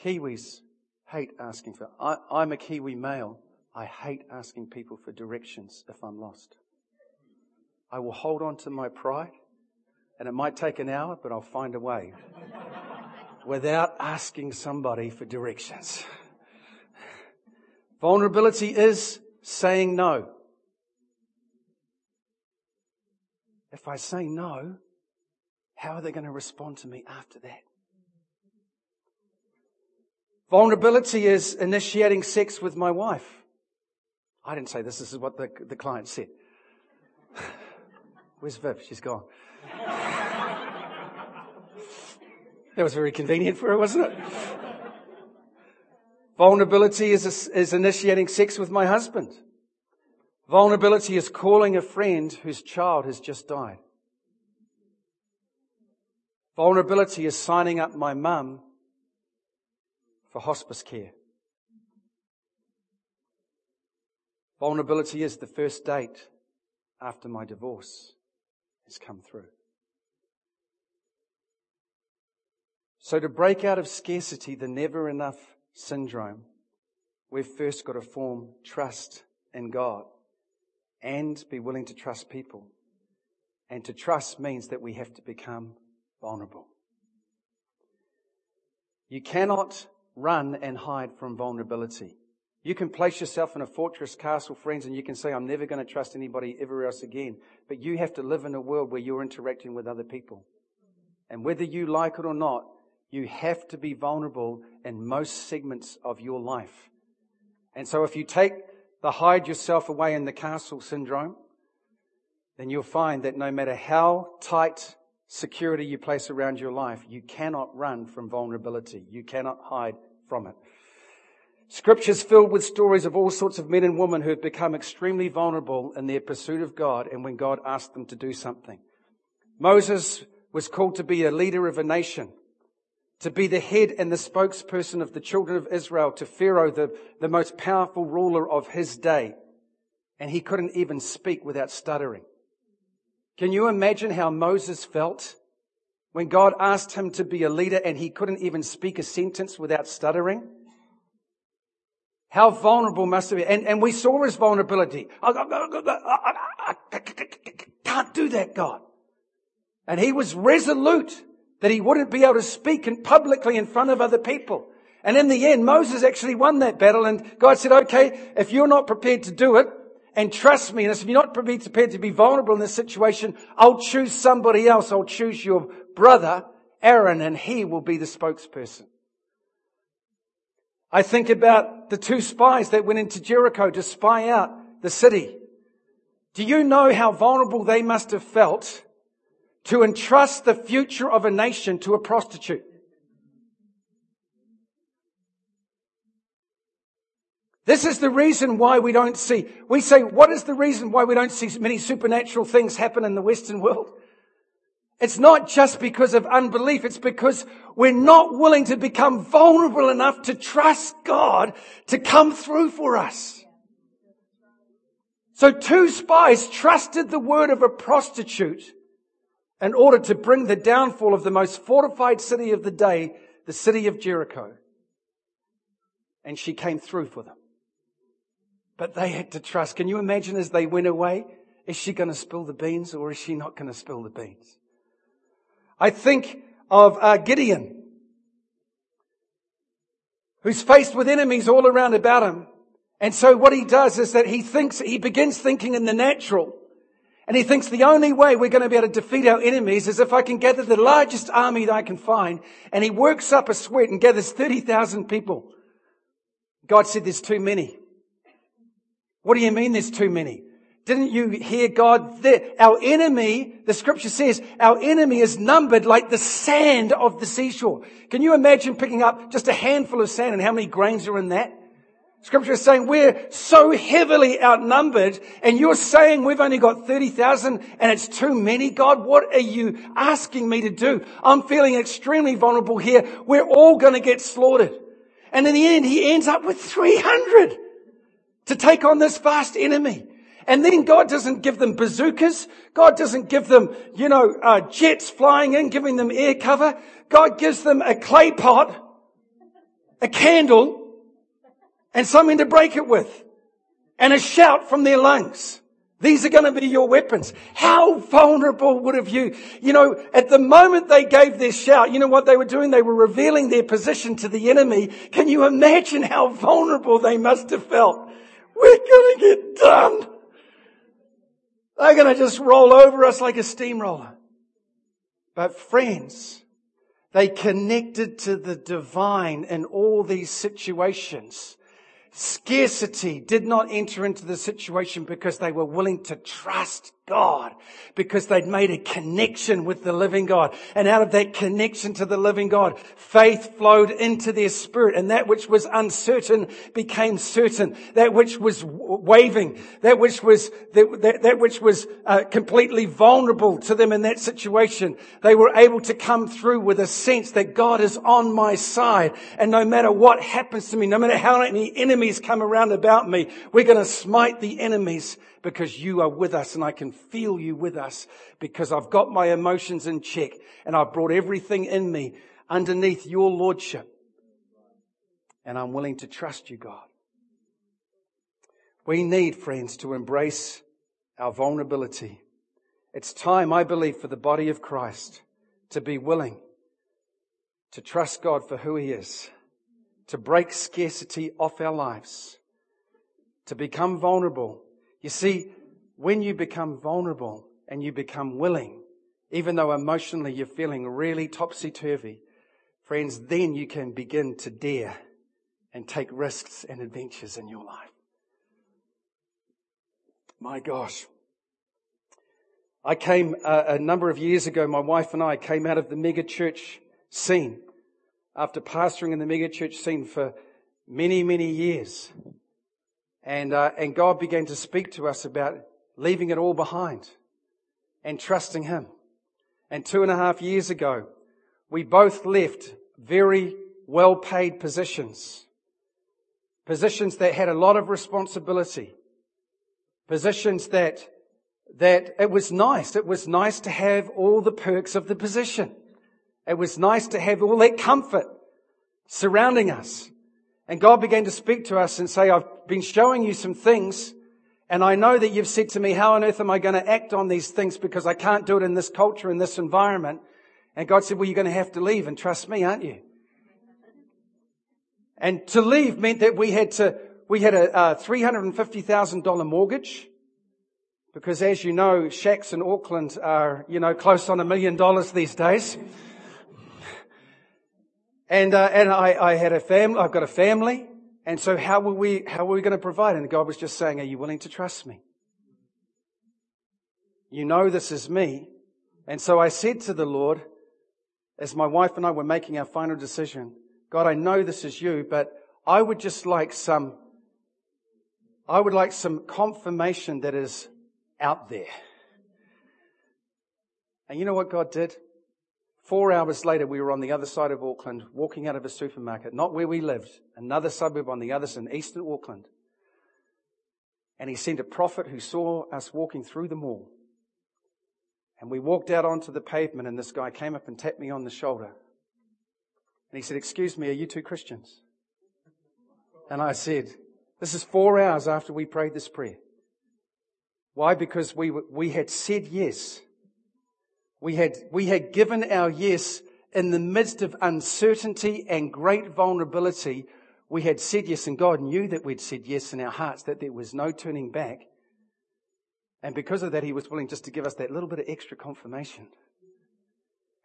Kiwis hate asking for, I, I'm a Kiwi male. I hate asking people for directions if I'm lost. I will hold on to my pride and it might take an hour, but I'll find a way without asking somebody for directions. Vulnerability is saying no. If I say no, how are they going to respond to me after that? Vulnerability is initiating sex with my wife. I didn't say this. This is what the, the client said. Where's Viv? She's gone. that was very convenient for her, wasn't it? Vulnerability is, is initiating sex with my husband. Vulnerability is calling a friend whose child has just died. Vulnerability is signing up my mum for hospice care. Vulnerability is the first date after my divorce has come through. So to break out of scarcity, the never enough syndrome, we've first got to form trust in God and be willing to trust people. And to trust means that we have to become vulnerable. You cannot run and hide from vulnerability. You can place yourself in a fortress castle, friends, and you can say, I'm never going to trust anybody ever else again. But you have to live in a world where you're interacting with other people. And whether you like it or not, you have to be vulnerable in most segments of your life. And so if you take the hide yourself away in the castle syndrome, then you'll find that no matter how tight security you place around your life, you cannot run from vulnerability. You cannot hide from it. Scripture's filled with stories of all sorts of men and women who have become extremely vulnerable in their pursuit of God and when God asked them to do something. Moses was called to be a leader of a nation, to be the head and the spokesperson of the children of Israel to Pharaoh, the, the most powerful ruler of his day. And he couldn't even speak without stuttering. Can you imagine how Moses felt when God asked him to be a leader and he couldn't even speak a sentence without stuttering? How vulnerable must he be? And, and we saw his vulnerability. I can't do that, God. And he was resolute that he wouldn't be able to speak in publicly in front of other people. And in the end, Moses actually won that battle and God said, okay, if you're not prepared to do it, and trust me, and if you're not prepared to be vulnerable in this situation, I'll choose somebody else. I'll choose your brother, Aaron, and he will be the spokesperson. I think about the two spies that went into Jericho to spy out the city. Do you know how vulnerable they must have felt to entrust the future of a nation to a prostitute? This is the reason why we don't see, we say, what is the reason why we don't see many supernatural things happen in the Western world? It's not just because of unbelief. It's because we're not willing to become vulnerable enough to trust God to come through for us. So two spies trusted the word of a prostitute in order to bring the downfall of the most fortified city of the day, the city of Jericho. And she came through for them. But they had to trust. Can you imagine as they went away? Is she going to spill the beans or is she not going to spill the beans? I think of uh, Gideon, who's faced with enemies all around about him. And so what he does is that he thinks, he begins thinking in the natural. And he thinks the only way we're going to be able to defeat our enemies is if I can gather the largest army that I can find. And he works up a sweat and gathers 30,000 people. God said there's too many. What do you mean there's too many? Didn't you hear God? Our enemy, the scripture says, our enemy is numbered like the sand of the seashore. Can you imagine picking up just a handful of sand and how many grains are in that? Scripture is saying we're so heavily outnumbered and you're saying we've only got 30,000 and it's too many. God, what are you asking me to do? I'm feeling extremely vulnerable here. We're all going to get slaughtered. And in the end, he ends up with 300 to take on this vast enemy. And then God doesn't give them bazookas. God doesn't give them, you know, uh, jets flying in, giving them air cover. God gives them a clay pot, a candle, and something to break it with, and a shout from their lungs. These are going to be your weapons. How vulnerable would have you, you know, at the moment they gave their shout, you know what they were doing? They were revealing their position to the enemy. Can you imagine how vulnerable they must have felt? We're going to get done. They're going to just roll over us like a steamroller. But friends, they connected to the divine in all these situations. Scarcity did not enter into the situation because they were willing to trust God, because they'd made a connection with the living God. And out of that connection to the living God, faith flowed into their spirit and that which was uncertain became certain. That which was waving, that which was, that, that, that which was uh, completely vulnerable to them in that situation, they were able to come through with a sense that God is on my side. And no matter what happens to me, no matter how many enemies come around about me, we're going to smite the enemies because you are with us and I can feel you with us because I've got my emotions in check and I've brought everything in me underneath your lordship. And I'm willing to trust you, God. We need, friends, to embrace our vulnerability. It's time, I believe, for the body of Christ to be willing to trust God for who He is, to break scarcity off our lives, to become vulnerable you see, when you become vulnerable and you become willing, even though emotionally you're feeling really topsy turvy, friends, then you can begin to dare and take risks and adventures in your life. My gosh. I came uh, a number of years ago, my wife and I came out of the mega church scene after pastoring in the mega church scene for many, many years. And, uh, and God began to speak to us about leaving it all behind and trusting Him. And two and a half years ago, we both left very well paid positions. Positions that had a lot of responsibility. Positions that, that it was nice. It was nice to have all the perks of the position. It was nice to have all that comfort surrounding us. And God began to speak to us and say, I've been showing you some things and I know that you've said to me, how on earth am I going to act on these things because I can't do it in this culture, in this environment? And God said, well, you're going to have to leave and trust me, aren't you? And to leave meant that we had to, we had a, a $350,000 mortgage because as you know, shacks in Auckland are, you know, close on a million dollars these days. And, uh, and I, I had a family, I've got a family. And so how were we, how were we going to provide? And God was just saying, are you willing to trust me? You know this is me. And so I said to the Lord, as my wife and I were making our final decision, God, I know this is you, but I would just like some, I would like some confirmation that is out there. And you know what God did? Four hours later, we were on the other side of Auckland, walking out of a supermarket, not where we lived, another suburb on the other side, eastern Auckland. And he sent a prophet who saw us walking through the mall. And we walked out onto the pavement and this guy came up and tapped me on the shoulder. And he said, excuse me, are you two Christians? And I said, this is four hours after we prayed this prayer. Why? Because we, we had said yes we had, we had given our yes in the midst of uncertainty and great vulnerability. We had said yes and God knew that we'd said yes in our hearts, that there was no turning back. And because of that, he was willing just to give us that little bit of extra confirmation.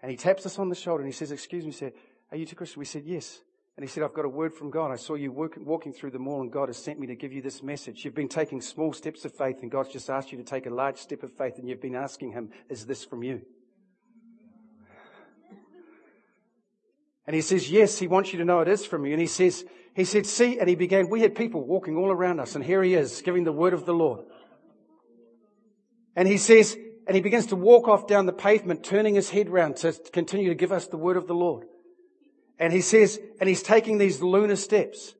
And he taps us on the shoulder and he says, excuse me, sir, are you two Christian? We said, yes. And he said, I've got a word from God. I saw you work, walking through the mall and God has sent me to give you this message. You've been taking small steps of faith and God's just asked you to take a large step of faith and you've been asking him, is this from you? And he says, yes, he wants you to know it is from you. And he says, he said, see, and he began, we had people walking all around us and here he is giving the word of the Lord. And he says, and he begins to walk off down the pavement, turning his head round to continue to give us the word of the Lord. And he says, and he's taking these lunar steps.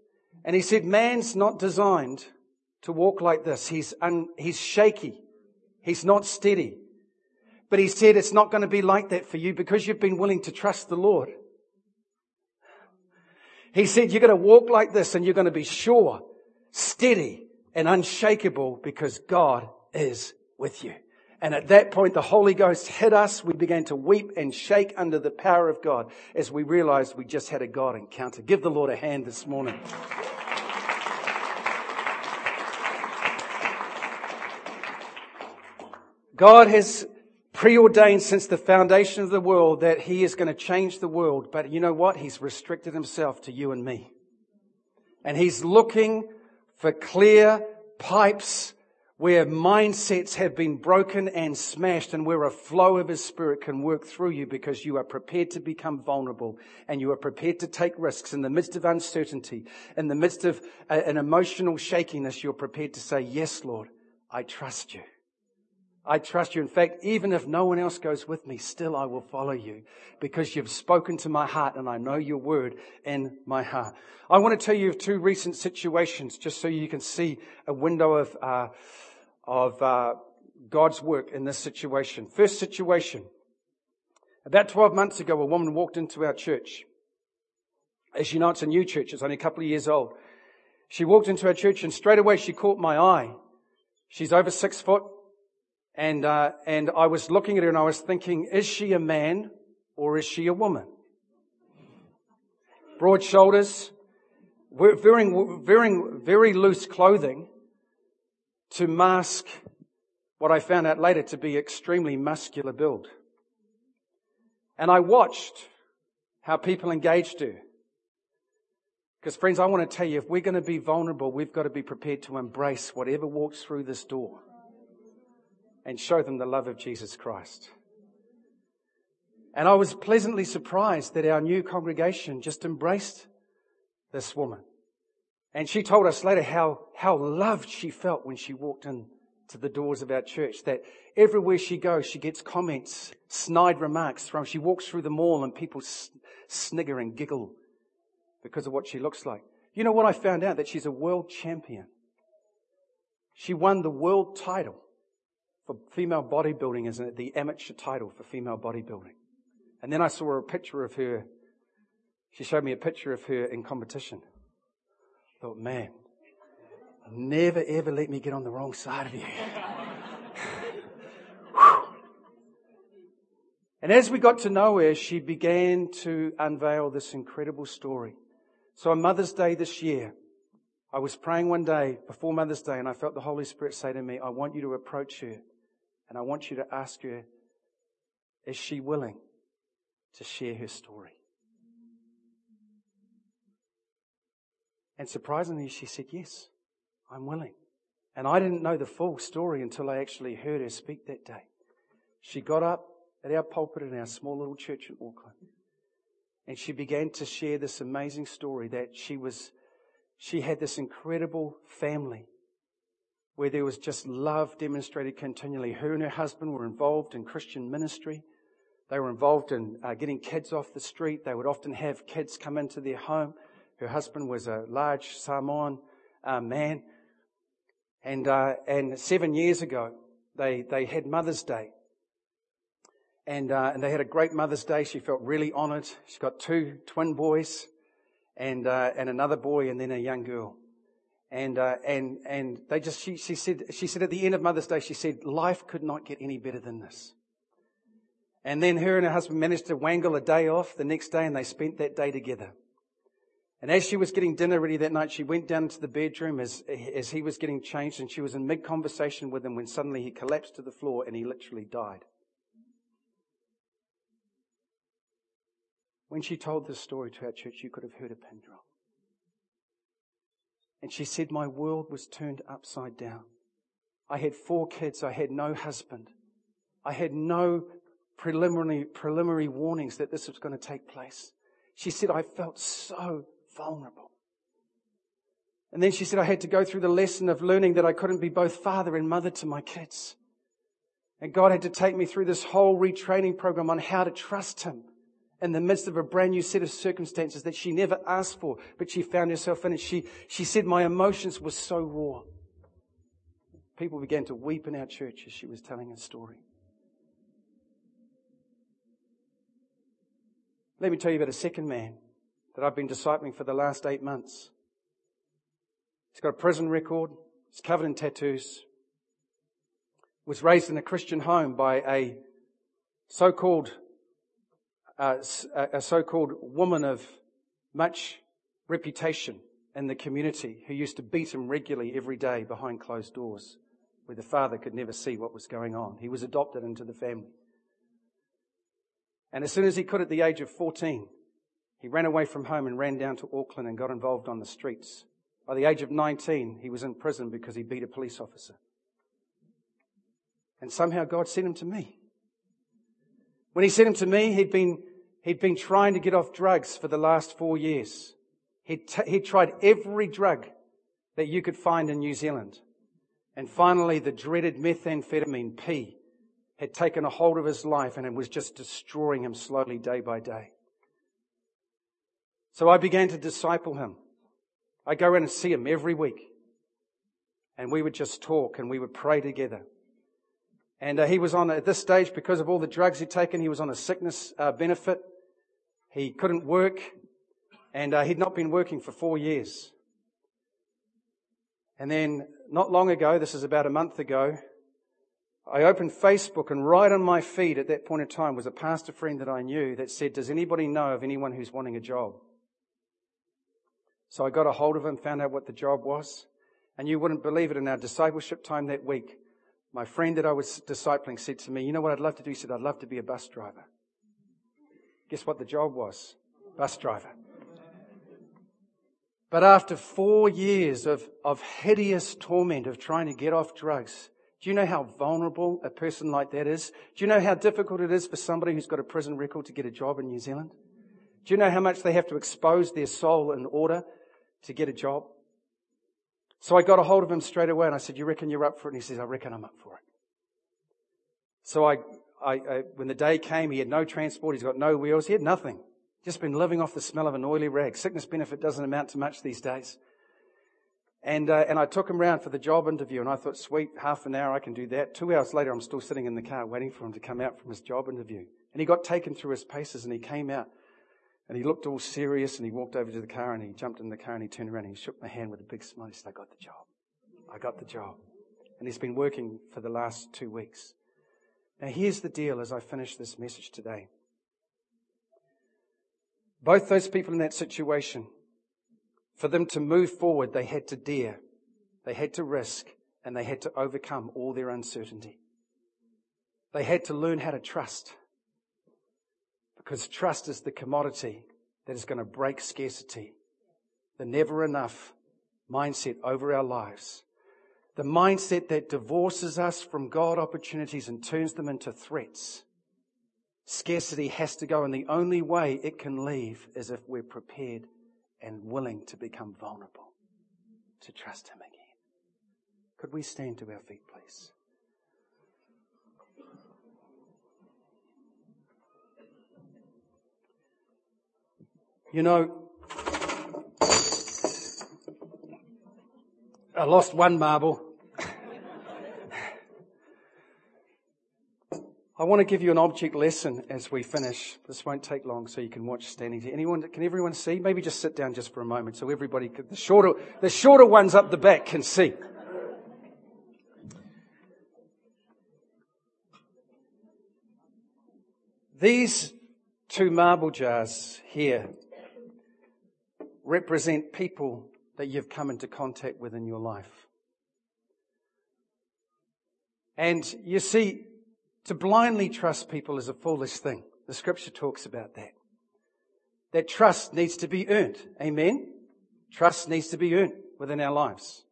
And he said, man's not designed to walk like this. He's, un, he's shaky. He's not steady. But he said, it's not going to be like that for you because you've been willing to trust the Lord. He said, you're going to walk like this and you're going to be sure, steady and unshakable because God is with you. And at that point, the Holy Ghost hit us. We began to weep and shake under the power of God as we realized we just had a God encounter. Give the Lord a hand this morning. God has preordained since the foundation of the world that he is going to change the world. But you know what? He's restricted himself to you and me. And he's looking for clear pipes where mindsets have been broken and smashed and where a flow of His Spirit can work through you because you are prepared to become vulnerable and you are prepared to take risks in the midst of uncertainty, in the midst of uh, an emotional shakiness, you're prepared to say, yes, Lord, I trust you. I trust you. In fact, even if no one else goes with me, still I will follow you because you've spoken to my heart and I know your word in my heart. I want to tell you of two recent situations just so you can see a window of, uh, of uh, God's work in this situation. First situation. About 12 months ago, a woman walked into our church. As you know, it's a new church. It's only a couple of years old. She walked into our church and straight away she caught my eye. She's over six foot. And, uh, and I was looking at her and I was thinking, is she a man or is she a woman? Broad shoulders, wearing, wearing very loose clothing to mask what I found out later to be extremely muscular build. And I watched how people engaged her. Because friends, I want to tell you, if we're going to be vulnerable, we've got to be prepared to embrace whatever walks through this door and show them the love of Jesus Christ. And I was pleasantly surprised that our new congregation just embraced this woman. And she told us later how, how loved she felt when she walked in to the doors of our church. That everywhere she goes, she gets comments, snide remarks from, she walks through the mall and people snigger and giggle because of what she looks like. You know what I found out? That she's a world champion. She won the world title for female bodybuilding, isn't it? The amateur title for female bodybuilding. And then I saw a picture of her. She showed me a picture of her in competition. I thought, man, never ever let me get on the wrong side of you. and as we got to know her, she began to unveil this incredible story. So on Mother's Day this year, I was praying one day before Mother's Day and I felt the Holy Spirit say to me, I want you to approach her and I want you to ask her, is she willing to share her story? And surprisingly, she said, yes, I'm willing. And I didn't know the full story until I actually heard her speak that day. She got up at our pulpit in our small little church in Auckland. And she began to share this amazing story that she was, she had this incredible family where there was just love demonstrated continually. Her and her husband were involved in Christian ministry. They were involved in uh, getting kids off the street. They would often have kids come into their home. Her husband was a large Samoan uh, man. And, uh, and seven years ago, they, they had Mother's Day. And, uh, and they had a great Mother's Day. She felt really honored. She got two twin boys and, uh, and another boy and then a young girl. And, uh, and, and they just, she, she said, she said at the end of Mother's Day, she said, life could not get any better than this. And then her and her husband managed to wangle a day off the next day and they spent that day together. And as she was getting dinner ready that night, she went down to the bedroom as, as he was getting changed and she was in mid conversation with him when suddenly he collapsed to the floor and he literally died. When she told this story to our church, you could have heard a pin drop. And she said, my world was turned upside down. I had four kids. I had no husband. I had no preliminary, preliminary warnings that this was going to take place. She said, I felt so vulnerable. And then she said, I had to go through the lesson of learning that I couldn't be both father and mother to my kids. And God had to take me through this whole retraining program on how to trust Him in the midst of a brand new set of circumstances that she never asked for, but she found herself in it. She, she said, my emotions were so raw. People began to weep in our church as she was telling her story. Let me tell you about a second man that I've been discipling for the last eight months. He's got a prison record. He's covered in tattoos. Was raised in a Christian home by a so-called uh, a so-called woman of much reputation in the community who used to beat him regularly every day behind closed doors where the father could never see what was going on. He was adopted into the family. And as soon as he could at the age of 14, he ran away from home and ran down to Auckland and got involved on the streets By the age of 19, he was in prison because he beat a police officer. And somehow God sent him to me. When he sent him to me, he'd been, he'd been trying to get off drugs for the last four years. He'd, t- he'd tried every drug that you could find in New Zealand. And finally, the dreaded methamphetamine P had taken a hold of his life and it was just destroying him slowly day by day. So I began to disciple him. I go in and see him every week. And we would just talk and we would pray together. And uh, he was on, at this stage, because of all the drugs he'd taken, he was on a sickness uh, benefit. He couldn't work. And uh, he'd not been working for four years. And then, not long ago, this is about a month ago, I opened Facebook and right on my feed at that point in time was a pastor friend that I knew that said, does anybody know of anyone who's wanting a job? So I got a hold of him, found out what the job was. And you wouldn't believe it in our discipleship time that week. My friend that I was discipling said to me, you know what I'd love to do? He said, I'd love to be a bus driver. Guess what the job was? Bus driver. But after four years of, of hideous torment of trying to get off drugs, do you know how vulnerable a person like that is? Do you know how difficult it is for somebody who's got a prison record to get a job in New Zealand? Do you know how much they have to expose their soul in order to get a job. So I got a hold of him straight away and I said, you reckon you're up for it? And he says, I reckon I'm up for it. So I, I, I, when the day came, he had no transport. He's got no wheels. He had nothing. Just been living off the smell of an oily rag. Sickness benefit doesn't amount to much these days. And, uh, and I took him round for the job interview and I thought, sweet, half an hour, I can do that. Two hours later, I'm still sitting in the car waiting for him to come out from his job interview. And he got taken through his paces and he came out and he looked all serious and he walked over to the car and he jumped in the car and he turned around and he shook my hand with a big smile. He said, I got the job. I got the job. And he's been working for the last two weeks. Now here's the deal as I finish this message today. Both those people in that situation, for them to move forward, they had to dare, they had to risk, and they had to overcome all their uncertainty. They had to learn how to trust. Because trust is the commodity that is going to break scarcity, the never enough mindset over our lives. The mindset that divorces us from God opportunities and turns them into threats. Scarcity has to go, and the only way it can leave is if we're prepared and willing to become vulnerable, to trust Him again. Could we stand to our feet, please? You know, I lost one marble. I want to give you an object lesson as we finish. This won't take long, so you can watch standing. Anyone, can everyone see? Maybe just sit down just for a moment, so everybody, could, the shorter, the shorter ones up the back can see. These two marble jars here represent people that you've come into contact with in your life. And you see, to blindly trust people is a foolish thing. The scripture talks about that. That trust needs to be earned. Amen? Trust needs to be earned within our lives.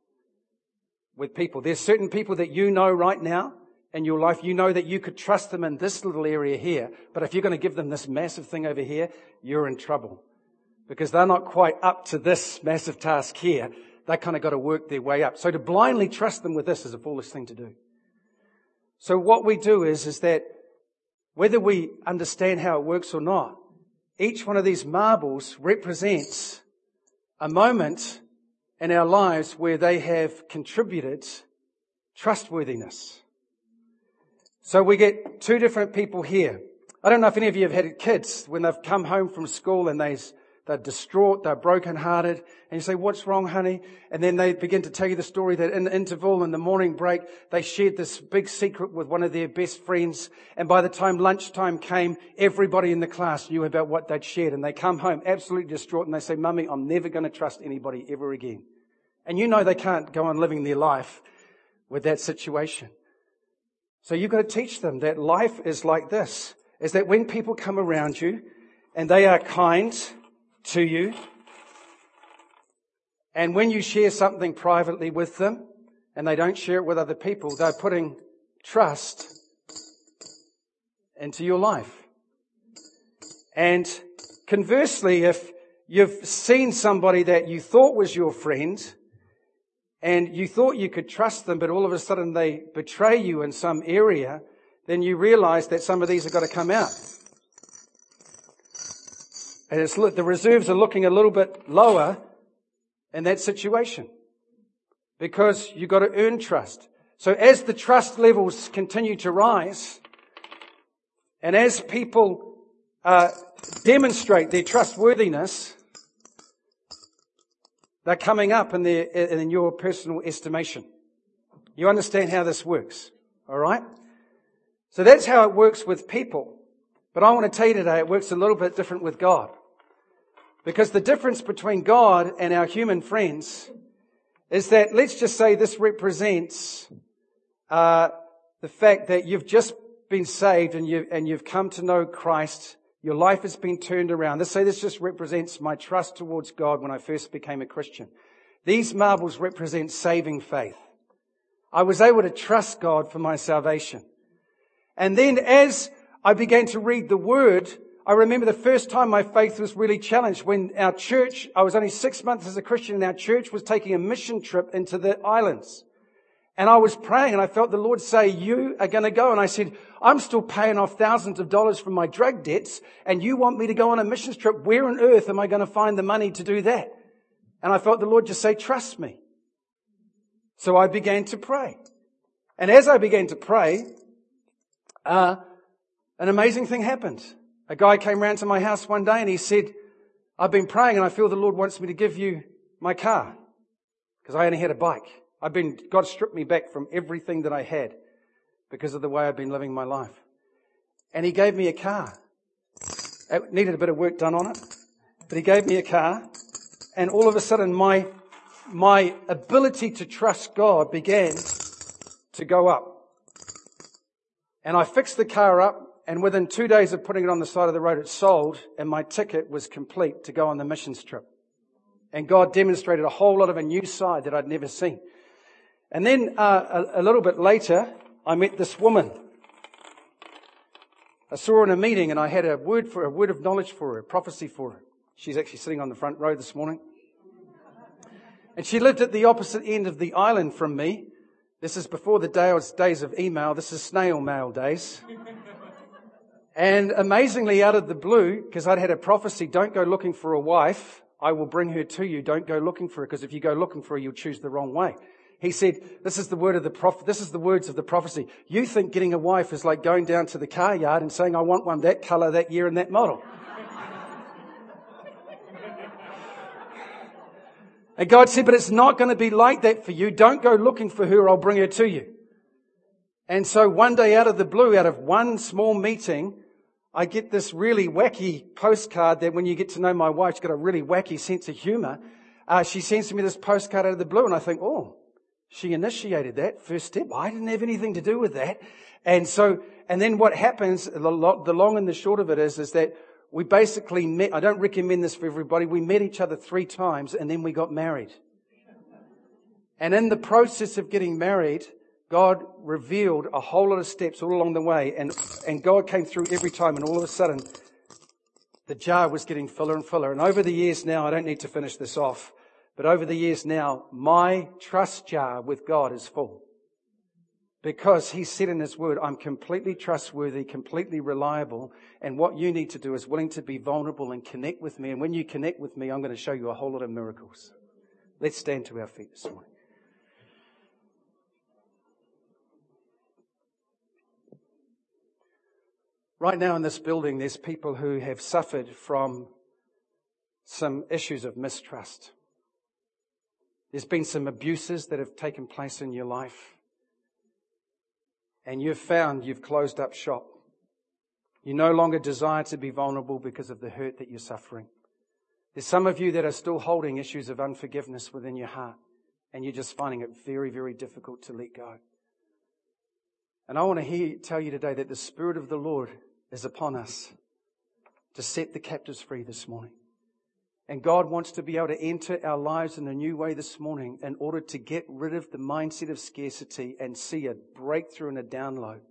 With people. There's certain people that you know right now in your life. You know that you could trust them in this little area here. But if you're going to give them this massive thing over here, you're in trouble because they're not quite up to this massive task here. They kind of got to work their way up. So to blindly trust them with this is a foolish thing to do. So what we do is, is that whether we understand how it works or not, each one of these marbles represents a moment in our lives where they have contributed trustworthiness. So we get two different people here. I don't know if any of you have had kids when they've come home from school and they've they're distraught. They're brokenhearted. And you say, what's wrong, honey? And then they begin to tell you the story that in the interval in the morning break, they shared this big secret with one of their best friends. And by the time lunchtime came, everybody in the class knew about what they'd shared. And they come home absolutely distraught and they say, mummy, I'm never going to trust anybody ever again. And you know they can't go on living their life with that situation. So you've got to teach them that life is like this, is that when people come around you and they are kind, to you. And when you share something privately with them and they don't share it with other people, they're putting trust into your life. And conversely, if you've seen somebody that you thought was your friend and you thought you could trust them, but all of a sudden they betray you in some area, then you realize that some of these have got to come out. And it's, the reserves are looking a little bit lower in that situation because you've got to earn trust. So as the trust levels continue to rise and as people uh, demonstrate their trustworthiness, they're coming up in, their, in your personal estimation. You understand how this works, all right? So that's how it works with people. But I want to tell you today, it works a little bit different with God. Because the difference between God and our human friends is that, let's just say this represents uh, the fact that you've just been saved and, you, and you've come to know Christ. Your life has been turned around. Let's say this just represents my trust towards God when I first became a Christian. These marbles represent saving faith. I was able to trust God for my salvation. And then as I began to read the Word, I remember the first time my faith was really challenged when our church, I was only six months as a Christian and our church was taking a mission trip into the islands. And I was praying and I felt the Lord say, you are going to go. And I said, I'm still paying off thousands of dollars from my drug debts and you want me to go on a missions trip. Where on earth am I going to find the money to do that? And I felt the Lord just say, trust me. So I began to pray. And as I began to pray, uh, an amazing thing happened. A guy came round to my house one day and he said, I've been praying and I feel the Lord wants me to give you my car. Because I only had a bike. I've been, God stripped me back from everything that I had because of the way I've been living my life. And he gave me a car. It needed a bit of work done on it, but he gave me a car and all of a sudden my, my ability to trust God began to go up. And I fixed the car up and within two days of putting it on the side of the road, it sold and my ticket was complete to go on the missions trip. And God demonstrated a whole lot of a new side that I'd never seen. And then uh, a, a little bit later, I met this woman. I saw her in a meeting and I had a word for a word of knowledge for her, a prophecy for her. She's actually sitting on the front row this morning. And she lived at the opposite end of the island from me. This is before the days of email. This is snail mail days. And amazingly, out of the blue, because I'd had a prophecy, don't go looking for a wife. I will bring her to you. Don't go looking for her, because if you go looking for her, you'll choose the wrong way. He said, this is the word of the prophet, this is the words of the prophecy. You think getting a wife is like going down to the car yard and saying, I want one that color, that year, and that model. and God said, but it's not going to be like that for you. Don't go looking for her. I'll bring her to you. And so one day out of the blue, out of one small meeting, I get this really wacky postcard that when you get to know my wife, she's got a really wacky sense of humor. Uh, she sends me this postcard out of the blue and I think, oh, she initiated that first step. I didn't have anything to do with that. And so, and then what happens, the long and the short of it is, is that we basically met, I don't recommend this for everybody. We met each other three times and then we got married. And in the process of getting married, God revealed a whole lot of steps all along the way and, and God came through every time and all of a sudden the jar was getting fuller and fuller. And over the years now, I don't need to finish this off, but over the years now, my trust jar with God is full. Because he said in his word, I'm completely trustworthy, completely reliable. And what you need to do is willing to be vulnerable and connect with me. And when you connect with me, I'm going to show you a whole lot of miracles. Let's stand to our feet this morning. Right now in this building, there's people who have suffered from some issues of mistrust. There's been some abuses that have taken place in your life. And you've found you've closed up shop. You no longer desire to be vulnerable because of the hurt that you're suffering. There's some of you that are still holding issues of unforgiveness within your heart, and you're just finding it very, very difficult to let go. And I want to hear, tell you today that the Spirit of the Lord is upon us to set the captives free this morning. And God wants to be able to enter our lives in a new way this morning in order to get rid of the mindset of scarcity and see a breakthrough and a download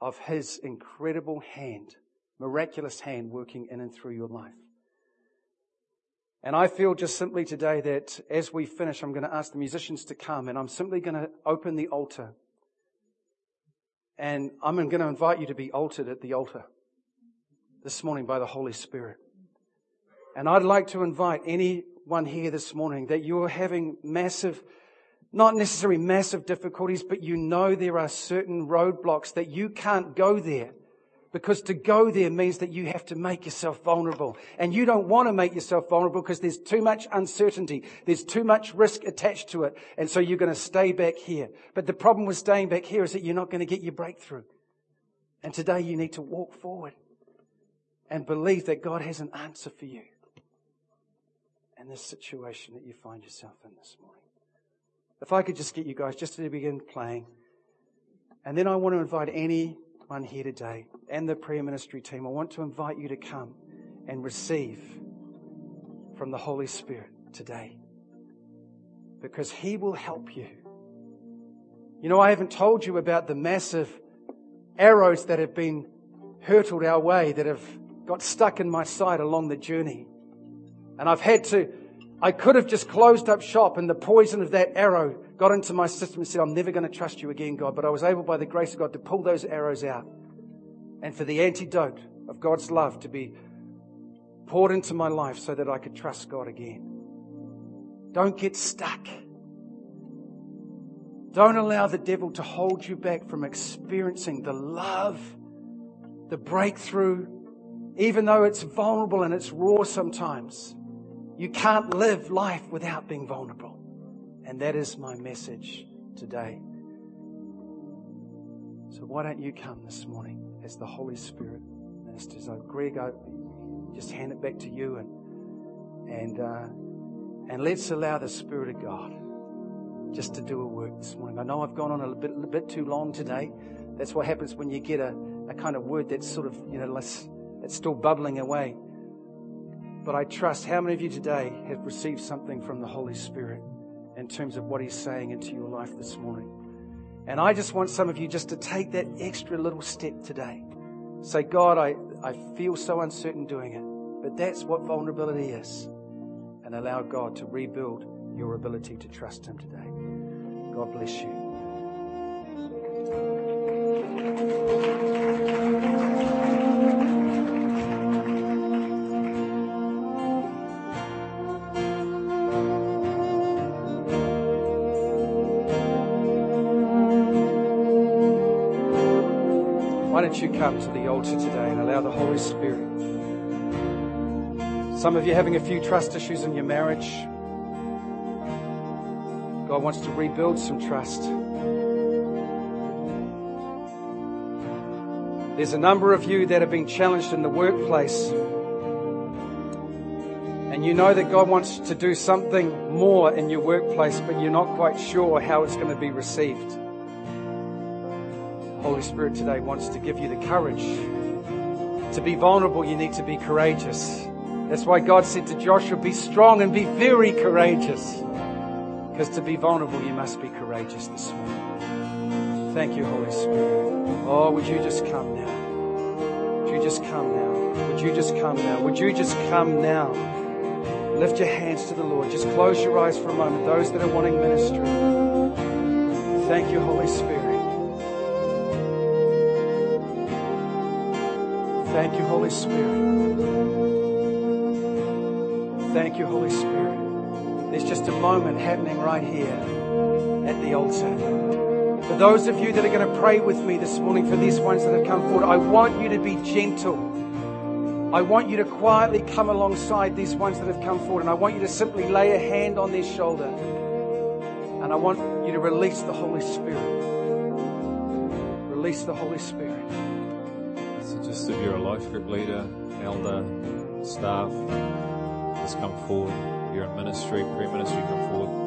of His incredible hand, miraculous hand working in and through your life. And I feel just simply today that as we finish, I'm going to ask the musicians to come and I'm simply going to open the altar. And I'm going to invite you to be altered at the altar this morning by the Holy Spirit. And I'd like to invite anyone here this morning that you're having massive, not necessarily massive difficulties, but you know there are certain roadblocks that you can't go there. Because to go there means that you have to make yourself vulnerable. And you don't want to make yourself vulnerable because there's too much uncertainty. There's too much risk attached to it. And so you're going to stay back here. But the problem with staying back here is that you're not going to get your breakthrough. And today you need to walk forward and believe that God has an answer for you and this situation that you find yourself in this morning. If I could just get you guys just to begin playing. And then I want to invite anyone here today and the prayer ministry team. I want to invite you to come and receive from the Holy Spirit today. Because He will help you. You know, I haven't told you about the massive arrows that have been hurtled our way, that have got stuck in my side along the journey. And I've had to, I could have just closed up shop and the poison of that arrow got into my system and said, I'm never going to trust you again, God. But I was able by the grace of God to pull those arrows out and for the antidote of God's love to be poured into my life so that I could trust God again. Don't get stuck. Don't allow the devil to hold you back from experiencing the love, the breakthrough, even though it's vulnerable and it's raw sometimes. You can't live life without being vulnerable. And that is my message today. So why don't you come this morning as the Holy Spirit ministers? So Greg, I just hand it back to you and and uh, and let's allow the Spirit of God just to do a work this morning. I know I've gone on a bit, a bit too long today. That's what happens when you get a, a kind of word that's sort of, you know, less, it's still bubbling away. But I trust how many of you today have received something from the Holy Spirit in terms of what He's saying into your life this morning. And I just want some of you just to take that extra little step today. Say, God, I, I feel so uncertain doing it, but that's what vulnerability is. And allow God to rebuild your ability to trust Him today. God bless you. Don't you come to the altar today and allow the Holy Spirit? Some of you having a few trust issues in your marriage. God wants to rebuild some trust. There's a number of you that have been challenged in the workplace. And you know that God wants to do something more in your workplace, but you're not quite sure how it's going to be received. Holy Spirit today wants to give you the courage. To be vulnerable, you need to be courageous. That's why God said to Joshua, be strong and be very courageous. Because to be vulnerable, you must be courageous this morning. Thank you, Holy Spirit. Oh, would you just come now? Would you just come now? Would you just come now? Would you just come now? Lift your hands to the Lord. Just close your eyes for a moment. Those that are wanting ministry. Thank you, Holy Spirit. Thank you, Holy Spirit. Thank you, Holy Spirit. There's just a moment happening right here at the altar. For those of you that are going to pray with me this morning, for these ones that have come forward, I want you to be gentle. I want you to quietly come alongside these ones that have come forward, and I want you to simply lay a hand on their shoulder. And I want you to release the Holy Spirit. Release the Holy Spirit if you're a life group leader, elder, staff, just come forward. If you're in ministry, pre-ministry, come forward.